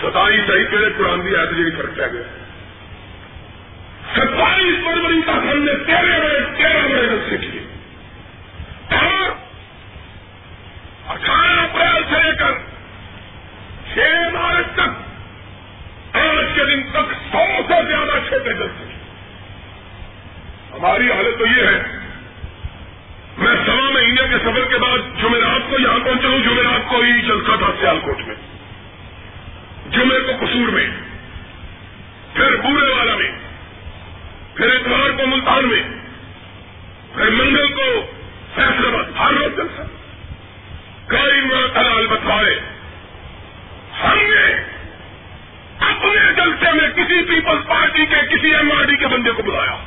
ستائیس صحیح پہلے قرآن بھی آئے تھے فرق کیا گیا۔ ستائیس فروری تک ہم نے تیرہ بڑے تیرہ بڑے جلسے کیے اور اٹھارہ اپریل سے لے کر چھ مارچ تک آج کے دن تک سو سے زیادہ چھوٹے جلسے ہماری حالت تو یہ ہے، میں سوا مہینے کے سفر کے بعد جمعرات کو یہاں پہنچا ہوں، جمعرات کو ہی چلتا تھا سیال کوٹ میں۔ جمعے کو قصور میں، پھر بورے والا میں۔ پھر اتوار کو ملتان میں، پھر منگل کو فیصلہ باد ہر روز جلسہ۔ کئی مرتبہ بتوائے ہم نے اپنے جلسے میں کسی پیپلز پارٹی کے، کسی ایم آر ڈی کے بندے کو بلایا۔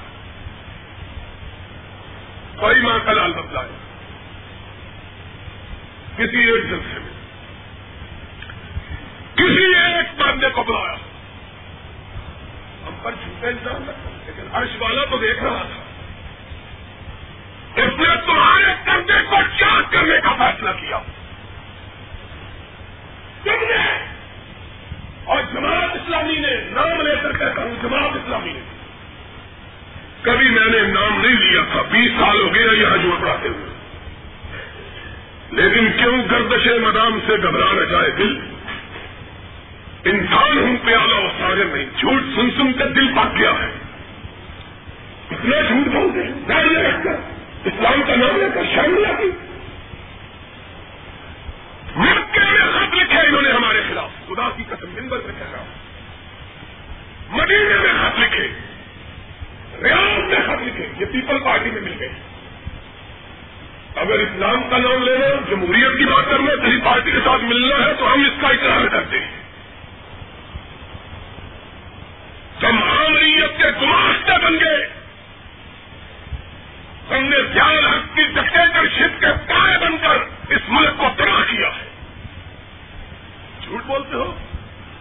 کوئی ماں کا لال بدلائے کسی ایک جلسے میں۔ کسی ایک بندے کو بلایا۔ ہم پر جھوٹے انسان لیکن عرش والا تو دیکھ رہا تھا۔ اس نے تمہارے کندھے کو چارج کرنے کا فیصلہ کیا۔ تم نے اور جماعت اسلامی نے نام لے کر کہتا ہوں، جماعت اسلامی نے۔ کبھی میں نے نام نہیں لیا تھا، بیس سال ہو گیا یہاں جوڑ پڑھاتے ہوئے لیکن کیوں گردش مدام سے گھبرا نہ جائے دل؟ انسان ہوں پیالہ اور سارے میں جھوٹ سن سن کر دل پاک گیا ہے۔ اتنا جھوٹ بولتے ڈر رکھ کر اسلام کا نام لے کر شامل آتی۔ مکے میں خط لکھے انہوں نے ہمارے خلاف۔ خدا کی قسم ممبر میں کہہ رہا ہوں۔ مدینے میں خط لکھے۔ ریاض میں خط لکھے۔ یہ پیپل پارٹی میں مل گئے۔ اگر اسلام کا نام لینا جمہوریت کی بات کرنا کسی پارٹی کے ساتھ ملنا ہے تو ہم اس کا اقرار کرتے ہیں۔ ہم عامریت کے گماشتے بن گئے۔ ہم نے دھیان حق کی ڈکٹیٹر شپ کے پائے بن کر اس ملک کو تباہ کیا ہے۔ جھوٹ بولتے ہو؟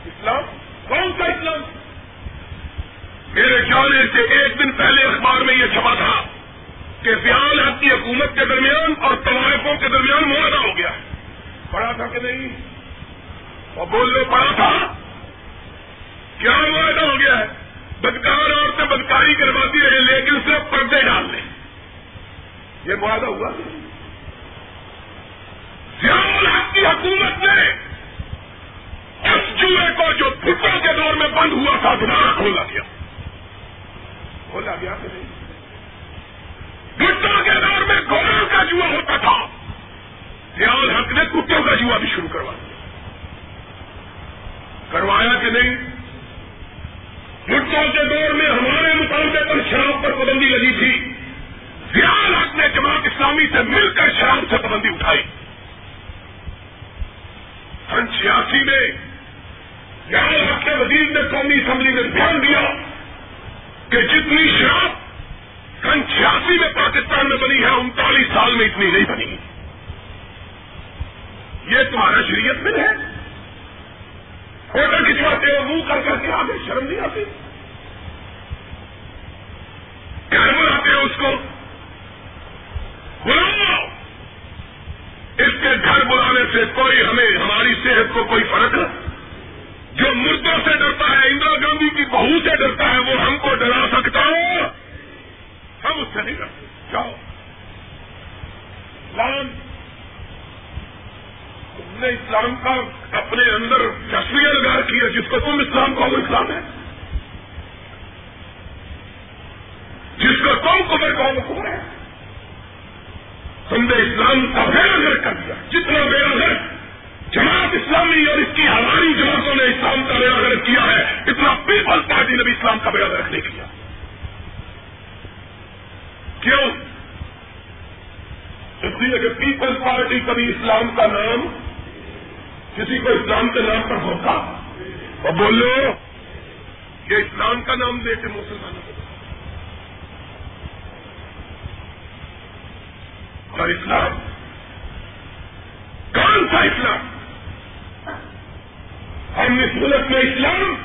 اسلام؟ کون سا اسلام؟ میرے خیال ہے کہ ایک دن پہلے اخبار میں یہ چھپا تھا کہ زیال حق کی حکومت کے درمیان اور طوائفوں کے درمیان معاہدہ ہو گیا ہے۔ پڑھا تھا کہ نہیں؟ اور بول لو پڑھا تھا۔ کیا معاہدہ ہو گیا ہے؟ بدکار عورتیں بدکاری کرواتی رہے لیکن صرف پردے ڈال لیں۔ یہ معاہدہ ہوا۔ زیال حق کی حکومت نے اس چوہے کو جو بھٹوں کے دور میں بند ہوا تھا دوبارہ کھولا گیا۔ کھولا گیا کہ نہیں؟ کے دور میں گوروں کا جوا ہوتا تھا۔ سیال حق نے کتوں کا جوا بھی شروع کروا دیا۔ کروایا کہ نہیں؟ گٹوں کے دور میں ہمارے مطالبے پر شراب پر پابندی لگی تھی۔ سیال حق نے جماعت اسلامی سے مل کر شراب سے پابندی اٹھائی۔ سن چھیاسی میں یعنی سیال حق کے وزیر نے قومی اسمبلی میں دھیان دیا کہ جتنی شراب سن چھیاسی میں پاکستان میں بنی ہے، انتالیس سال میں اتنی نہیں بنی۔ یہ تمہارا شریعت میں ہے۔ فوٹو کھنچواتے ہو، منہ کر کر کے آگے شرم نہیں آتی۔ گھر بلاتے ہو اس کو۔ اس کے گھر بلانے سے کوئی ہمیں، ہماری صحت کو کوئی فرق نہیں جو مردوں سے ڈرتا ہے، اندرا گاندھی کی بہو سے ڈرتا ہے، وہ ہم کو ڈرا سکتا ہو۔ ہم اس سے نہیں ڈرتے۔ جاؤ۔ اسلام، تم نے اسلام کا اپنے اندر چشمے لگا کیا، جس کو تم اسلام کا وہ اسلام ہے جس کو تم کمر کا وہ کمر ہے تم نے اسلام کا بیڑا گھر کر دیا۔ جتنا بیڑا گھر جماعت اسلامی اور اس کی ہماری جماعتوں نے اسلام کا بیڑا گرک کیا ہے، اتنا پیپل پارٹی نے بھی اسلام کا بیڑا گرک نہیں کیا۔ کیوں؟ اس لیے کہ پیپل پارٹی کبھی اسلام کا نام کسی کو اسلام کے نام پر ہوتا؟ اور بولو کہ اسلام کا نام دے کے مسلمانوں کو۔ اور اسلام؟ کون سا اسلام؟ ہم اس ملک میں اسلام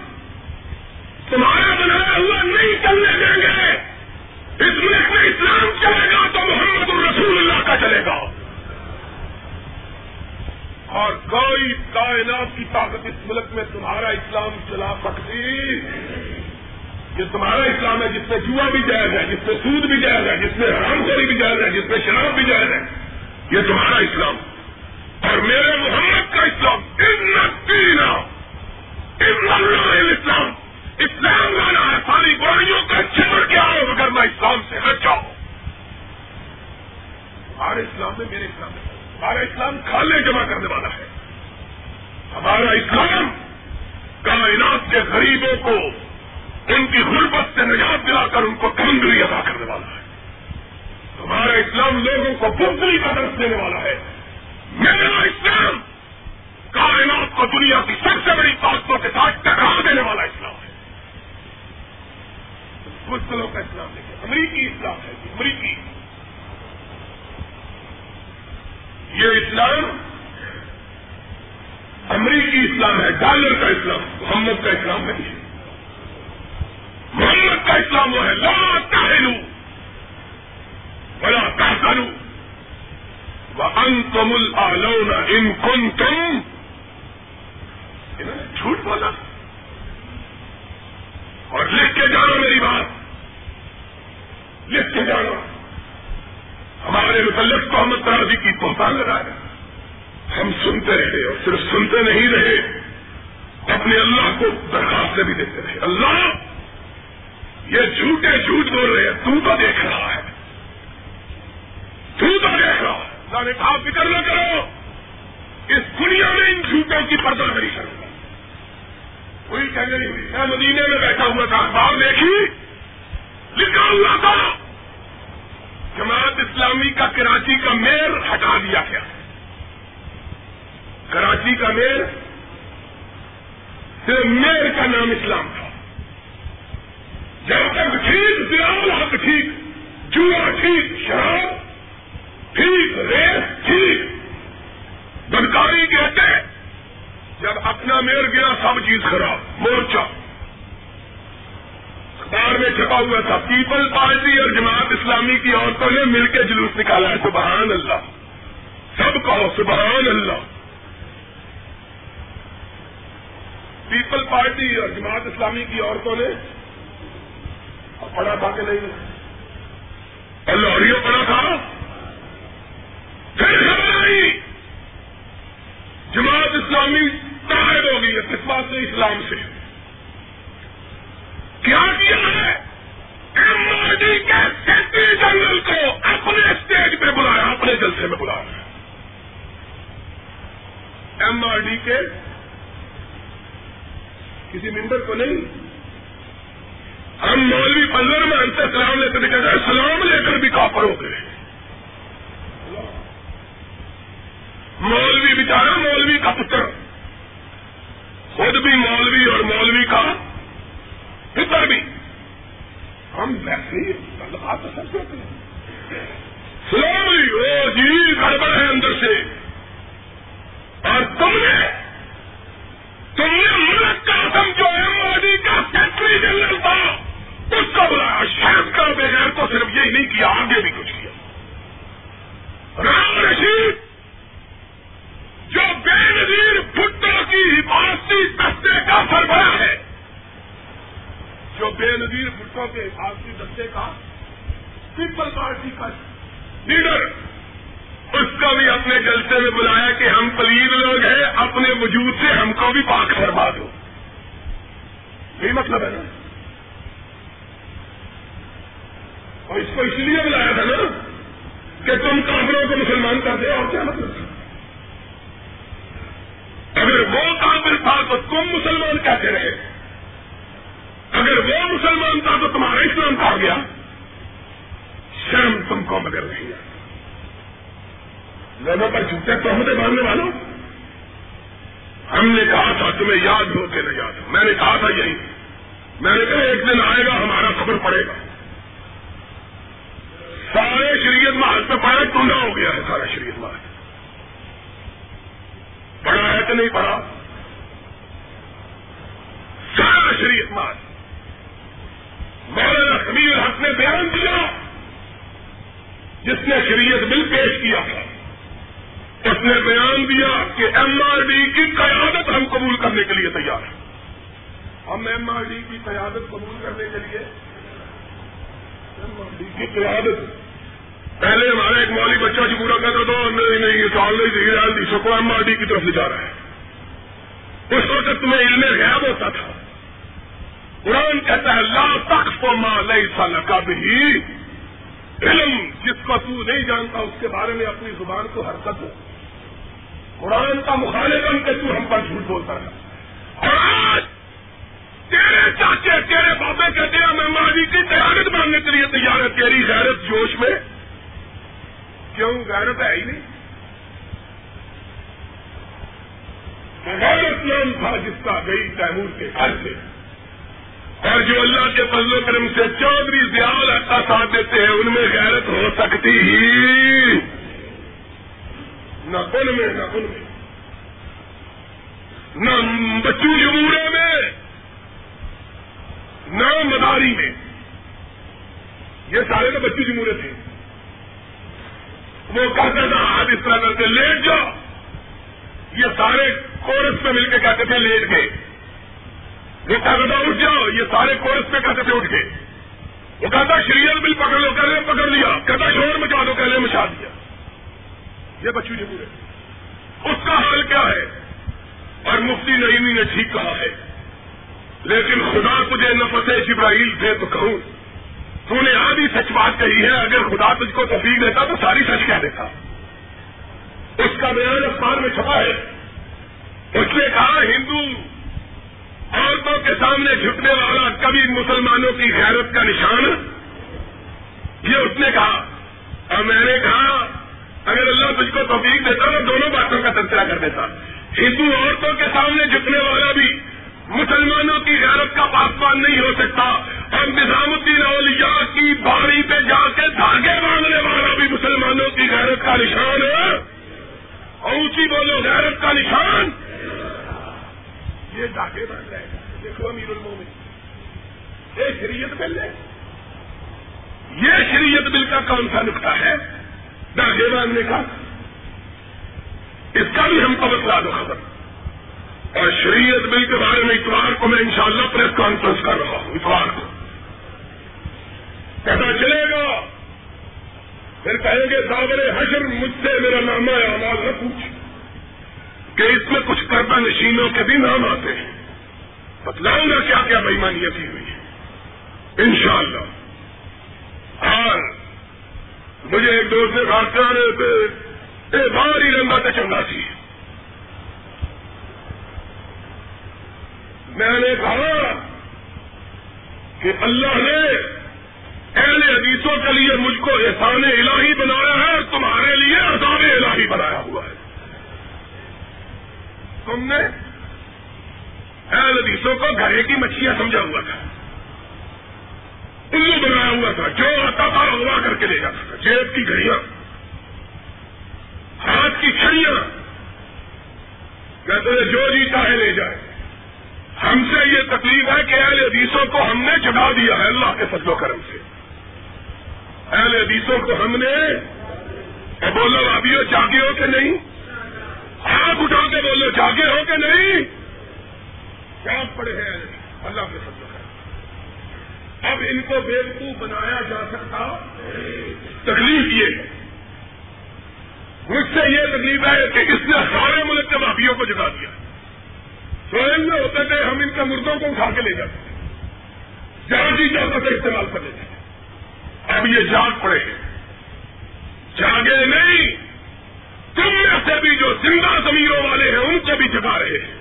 تمہارا بنایا ہوا نہیں چلنے دیں گے۔ اس ملک میں اسلام چلے گا تو محمد الرسول اللہ کا چلے گا۔ اور کوئی کائنات کی طاقت اس ملک میں تمہارا اسلام چلا سکتی۔ یہ تمہارا اسلام ہے، جس میں جوا بھی جائز ہے، جس میں سود بھی جائز ہے، جس میں حرام خوری بھی جائز ہے، جس میں شراب بھی جائز ہے، یہ تمہارا اسلام۔ اور میرے محمد کا اسلام اسلام اسلام والا ہے ساری برائیوں کا چھوڑ کے آؤ اگر میں اسلام سے ہٹ جاؤں۔ ہمارے اسلام میں میرے اسلام میں، ہمارا اسلام کھانے جمع کرنے والا ہے۔ ہمارا اسلام کائنات کے غریبوں کو ان کی غربت سے نجات دلا کر ان کو تمندری ادا کرنے والا ہے۔ ہمارا اسلام لوگوں کو بزدری کا درس دینے والا ہے۔ میرا اسلام کائنات کو دنیا کی سب سے بڑی طاقتوں کے ساتھ ٹکرا دینے والا اسلام ہے۔ مسلموں کا اسلام دیکھیں امریکی اسلام ہے جی، امریکی۔ یہ اسلام امریکی اسلام ہے، ڈالر کا اسلام، محمد کا اسلام نہیں ہے۔ کا اسلام وہ ہے۔ لا تہلو بلا تحسنو وانتم الاعلون ان کنتم۔ انہوں نے جھوٹ بولا۔ اور لکھ کے جانا میری بات۔ لکھ کے جانا۔ ہمارے متعلق محمد ترازی کی پہچان لگائے ہم سنتے رہے اور صرف سنتے نہیں رہے۔ اپنے اللہ کو درخواست بھی دیتے رہے۔ اللہ یہ جھوٹے جھوٹ بول رہے ہیں، تو تو دیکھ رہا ہے۔ تو تو دیکھ رہا ہے۔ اللہ نے کہا، فکر نہ کرو۔ اس دنیا میں ان جھوٹوں کی پردہ نہیں کروں گا۔ کوئی کہنے نہیں ہوئی۔ میں مدینے میں بیٹھا ہوا تھا، اخبار دیکھی۔ لکھا ہوا تھا۔ جماعت اسلامی کا کراچی کا میئر ہٹا دیا گیا۔ کراچی کا میئر صرف میئر کا نام اسلام تھا۔ جب تک ٹھیک زیال حق ٹھیک جوا ٹھیک شراب، ٹھیک ریس ٹھیک۔ بدکاری کہتے جب اپنا میئر گیا سب چیز خراب مورچہ۔ اخبار میں چھپا ہوا تھا پیپل پارٹی اور جماعت اسلامی کی عورتوں نے مل کے جلوس نکالا ہے سبحان اللہ۔ سب کہو، سبحان اللہ۔ پیپل پارٹی اور جماعت اسلامی کی عورتوں نے پڑھا تھا کہ نہیں۔ اللہ پڑھا تھا پھر خبر آئی۔ جماعت اسلامی تاہر ہو گئی ہے کس بات سے اسلام سے۔ کیا کیا ہے؟ ایم آر کے سیکٹری جنرل کو اپنے اسٹیج پہ بلایا، اپنے جلسے میں بلایا۔ ایم آر ڈی کے کسی ممبر کو نہیں۔ ہم مولوی فضر میں ان سے سلام لے کر کہتے ہیں، سلام لے کر بھی کافر ہو گئے۔ مولوی بچارا مولوی کا پتر۔ خود بھی مولوی اور مولوی کا پتر بھی۔ ہم ویسے ہی تعلقات سب کرتے ہیں۔ سلولی جی، وہ جی گڑبڑ ہے اندر سے۔ اور تم نے تم نے ملک کا آدم جو ایم او ڈی کا سیکٹری جنرل تھا۔ اس کو بلایا شاید کا بغیر تو صرف یہی نہیں کیا، آگے بھی کچھ کیا۔ رام رشید، جو بے نظیر بھٹو کی حفاظتی دستے کا سربراہ ہے، جو بے نظیر بھٹو کے حفاظتی دستے کا پیپل پارٹی کا لیڈر اس کو بھی اپنے جلسے میں بلایا کہ ہم پلیز لوگ ہیں، اپنے وجود سے ہم کو بھی پاک فرما دو۔ یہی مطلب ہے نا۔ اور اس کو اس لیے بلایا تھا نا کہ تم کافروں کو مسلمان کر دے اور کیا مطلب؟ تھا اگر وہ کافر تھا تو تم مسلمان کہتے رہے؟ اگر وہ مسلمان تھا تو تمہارا اسلام کھا گیا۔ شرم تم کو مگر نہیں ہے۔ لوگوں پر جھوٹے تہمتیں باندھنے والوں۔ ہم نے کہا تھا، تمہیں یاد ہو کے نہ یاد ہو۔ میں نے کہا تھا یہی۔ میں نے کہا، ایک دن آئے گا، ہمارا خبر پڑے گا۔ سارے شریعت محل پہ پڑا ٹونڈا ہو گیا ہے سارا شریعت محل پڑھا ہے کہ نہیں پڑھا؟ سارا شریعت محل مولانا خبیر حق نے بیان دیا جس نے شریعت بل پیش کیا تھا۔ اس نے بیان دیا کہ ایم آر ڈی کی قیادت ہم قبول کرنے کے لیے تیار ہیں۔ ہم ایم آر ڈی کی قیادت قبول کرنے کے لیے ایم آر ڈی کی قیادت پہلے ہمارا ایک مالی بچہ جو پورا کہتا تھا، نہیں نہیں، یہ سال نہیں دے رہا کو ایم آر ڈی کی طرف لے جا رہا ہے اس وقت تمہیں علم غیب ہوتا تھا۔ قرآن کہتا ہے، لا تخف ما لیس لک بھی علم جس کو تو نہیں جانتا، اس کے بارے میں اپنی زبان کو حرکت ہو۔ قرآن کا مخالفن کہ تو ہم پر جھوٹ بولتا ہے اور آج تیرے چاچے، تیرے بابے کہتے ہیں میں ماضی کی تیاری مانگنے کے لیے تیار ہے تیری غیرت جوش میں کیوں غیرت ہے ہی نہیں؟ غیرت نام تھا جس کا گئی تیمور کے گھر سے۔ اور جو اللہ کے فضل و کرم سے چودھری زیال کا ساتھ دیتے ہیں، ان میں غیرت ہو سکتی ہی۔ نہ ان میں، نہ ان میں۔ نہ بچو جمورے میں، نہ مداری میں۔ یہ سارے تو بچی جمورے تھے۔ وہ کہتا تھا، آج اس طرح کر کے لیٹ جاؤ۔ یہ سارے کورس پہ مل کے کہتے تھے، لیٹ گئے۔ وہ کہتا تھا، اٹھ جاؤ۔ یہ سارے کورس پہ کہتے تھے، اٹھ گئے۔ وہ کہتا، شریعت بل پکڑ لو کہنے پکڑ لیا۔ کہتا، شور مچا دو کہنے مچا دیا۔ یہ بچوں جو پورے اس کا حال کیا ہے؟ اور مفتی نعیمی نے ٹھیک کہا ہے۔ لیکن خدا تجھے نفس جبرائیل تھے تو کہوں۔ تو نے آدھی سچ بات کہی ہے، اگر خدا تجھ کو تفریح دیتا تو ساری سچ کہہ دیتا۔ اس کا بیان اخبار میں چھپا ہے۔ اس نے کہا، ہندو عورتوں کے سامنے جھکنے والا کبھی مسلمانوں کی غیرت کا نشان۔ یہ اس نے کہا۔ اور میں نے کہا، اگر اللہ تجھ کو توفیق دیتا تو دونوں باتوں کا تذکرہ کر دیتا۔ ہندو عورتوں کے سامنے جھکنے والا بھی مسلمانوں کی غیرت کا پاسمان نہیں ہو سکتا۔ اور نظام الدین اولیاء کی باری پہ جا کے دھاگے باندھنے والا بھی مسلمانوں کی غیرت کا نشان ہے۔ اور اونچی بولو غیرت کا نشان۔ یہ ڈاکے بن رہے ہیں۔ دیکھو امیر المومن یہ شریعت بل ہے۔ یہ شریعت بل کا کون سا نقطہ ہے؟ ڈاکے باندھنے کا۔ اس کا بھی ہم کو بتلا دو خبر۔ اور شریعت بل کے بارے میں اتوار کو میں انشاءاللہ پریس کانفرنس کر رہا ہوں، اتوار کو۔ پتا چلے گا۔ پھر کہیں گے، صابر حشر، مجھ سے میرا نام ہے آواز نہ پوچھ۔ کہ اس میں کچھ کردہ نشینوں کے بھی نام آتے ہیں۔ بتلاؤں گا کیا کیا بےمانی کی ہوئی ہے۔ ان شاء اللہ اور مجھے ایک دوست نے بات کر رہے تھے باری لمبا تو چنگا سی میں نے کہا کہ اللہ نے اہل حدیثوں کے لیے مجھ کو احسان الہی بنایا ہے اور تمہارے لیے عذاب الہی بنایا ہوا ہے۔ تم نے اہل حدیثوں کو گھرے کی مچھلیاں سمجھا ہوا تھا۔ الو بنایا ہوا تھا۔ جو آتا تھا اگوا کر کے لے جاتا تھا۔ جیب کی گھڑیاں، ہاتھ کی چھڑیاں۔ کہتے ہیں جو جی چاہے لے جائے۔ ہم سے یہ تکلیف ہے کہ اہل حدیثوں کو ہم نے چڑھا دیا ہے اللہ کے فضل و کرم سے۔ اہل حدیثوں کو ہم نے بولو ابھی ہو جاگے ہو کہ نہیں؟ ہاتھ اٹھا کے بولو جاگے ہو کہ نہیں؟ کیا پڑے ہیں؟ اللہ کے فضل اب ان کو بیوقوف بنایا جا سکتا تکلیف یہ ہے۔ مجھ سے یہ تکلیف ہے کہ اس نے سارے ملک کے بھابھیوں کو جگا دیا۔ سوئن میں ہوتے تھے ہم ان کے مردوں کو اٹھا کے لے جاتے تھے۔ جہاں جی چاہتا سے استعمال کر لیتے اب یہ جاگ پڑے جاگے نہیں۔ تم میں سے بھی جو زندہ زمیروں والے ہیں، ان کو بھی جگا رہے ہیں۔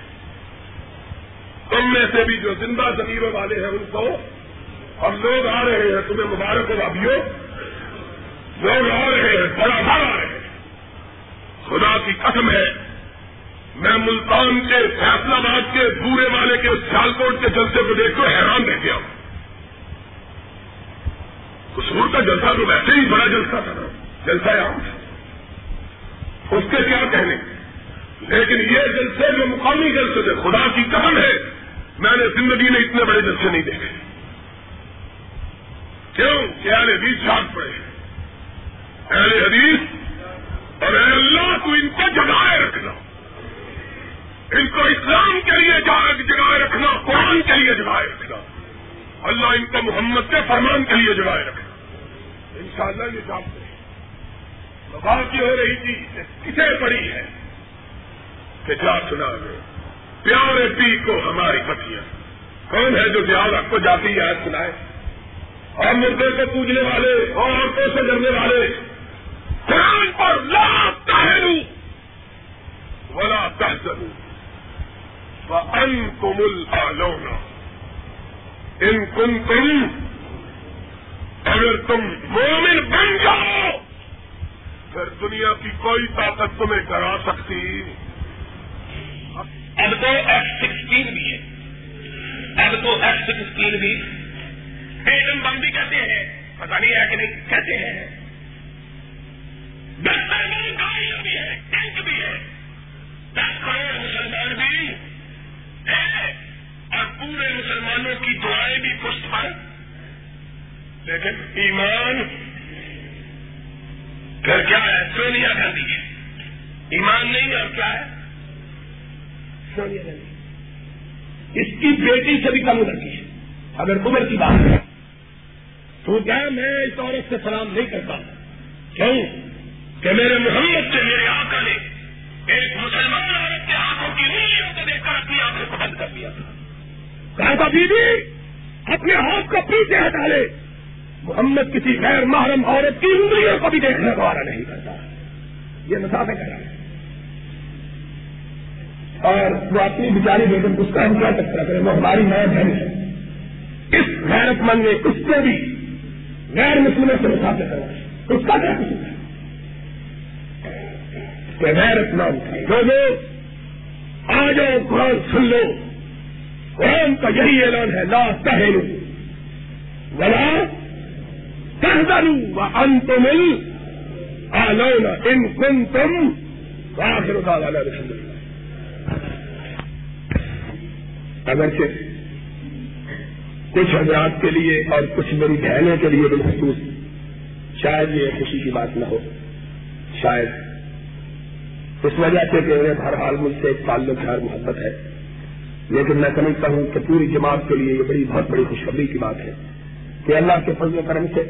تم میں سے بھی جو زندہ زمیروں والے ہیں، ان کو اور لوگ آ رہے ہیں تمہیں مبارک ہو ابھی لوگ آ رہے ہیں، بڑا بڑا آ رہے ہیں۔ خدا کی قسم ہے، میں ملتان کے فیصلہ آباد کے بورے والے کے سیال کوٹ کے جلسے کو دیکھ کر حیران رہ گیا ہوں۔ قصور کا جلسہ تو ویسے ہی بڑا جلسہ تھا جلسہ عام اس کے کیا کہنے؟ لیکن یہ جلسے جو مقامی جلسے تھے، خدا کی قسم ہے، میں نے زندگی میں اتنے بڑے جلسے نہیں دیکھے۔ کیوں؟ کہ اہل حدیث جاگ پڑے۔ اہل حدیث اور اے اللہ تو ان کو جگائے رکھنا۔ ان کو اسلام کے لیے جگائے رکھنا، قرآن کے لیے جگائے رکھنا۔ اللہ ان کو محمد کے فرمان کے لیے جگائے رکھنا ان شاء اللہ یہ جانتے ہیں بات کی ہو رہی تھی کسے پڑی ہے کہ کیا سنا گئے پیارے پی کو ہماری پتیاں کون ہے جو پیار آپ کو جاتی یاد سنائے؟ اور مردے کو پوجنے والے، اور عورتوں سے ڈرنے والے۔ قرآن پر لا تہرو ولا تحزنوا وانتم الاعلون ان کنتم اگر تم مومن بن جاؤ، پھر دنیا کی کوئی طاقت تمہیں کرا سکتی۔ اب تو ایف سکسٹین بھی ہے۔ اب تو ایف سکسٹین بھی۔ ایٹم بم بھی کہتے ہیں؟ پتا نہیں ہے کہ نہیں، کہتے ہیں۔ دس گاڑیاں بھی ہے ٹینک بھی ہے دس کروڑ مسلمان بھی پورے مسلمانوں کی دعائیں بھی پشت پر۔ لیکن ایمان پھر کیا ہے؟ سونیا گاندھی ہے ایمان نہیں اور کیا ہے؟ سونیا گاندھی۔ اس کی بیٹی سے بھی کم لگی ہے۔ اگر عمر کی بات ہے، تو کیا میں اس عورت سے سلام نہیں کرتا؟ کیوں؟ کہ میرے محمد سے میرے آقا نے ایک مسلمان عورت کے ہاتھوں کی انگلیوں کو دیکھ کر اپنی آنکھوں کو بند کر دیا تھا۔ کہا تھا بیوی، اپنے ہاتھ کو پیچھے ہٹا لے۔ محمد کسی غیر محرم عورت کی انگلیوں کو بھی دیکھنے کو آرا نہیں کرتا۔ یہ مسافے کر رہا ہے۔ اور وہ اپنی بیچاری بیگم اس کا ہم کیا سکتا کریں وہ ہماری نئے بہن ہے اس غیرت مند نے اس کو بھی غیر مسلموں سے مسافر کرنا اس کا کیا قصور ہے؟ کہ غیرت مند لوگوں آ جاؤ قرآن سن لو۔ قرآن کا یہی اعلان ہے، لا تہلو ولا تہذرو و انت مل آلونا ان کن تم آخر والا رسول اگرچہ کچھ حضرات کے لیے اور کچھ میری بہنوں کے لیے بالخصوص شاید یہ خوشی کی بات نہ ہو، شاید۔ اس وجہ سے کہ انہیں ہر حال مجھ سے ایک تعلق ہر محبت ہے۔ لیکن میں سمجھتا ہوں کہ پوری جماعت کے لیے یہ بڑی بہت بڑی خوشخبری کی بات ہے کہ اللہ کے فضل و کرم سے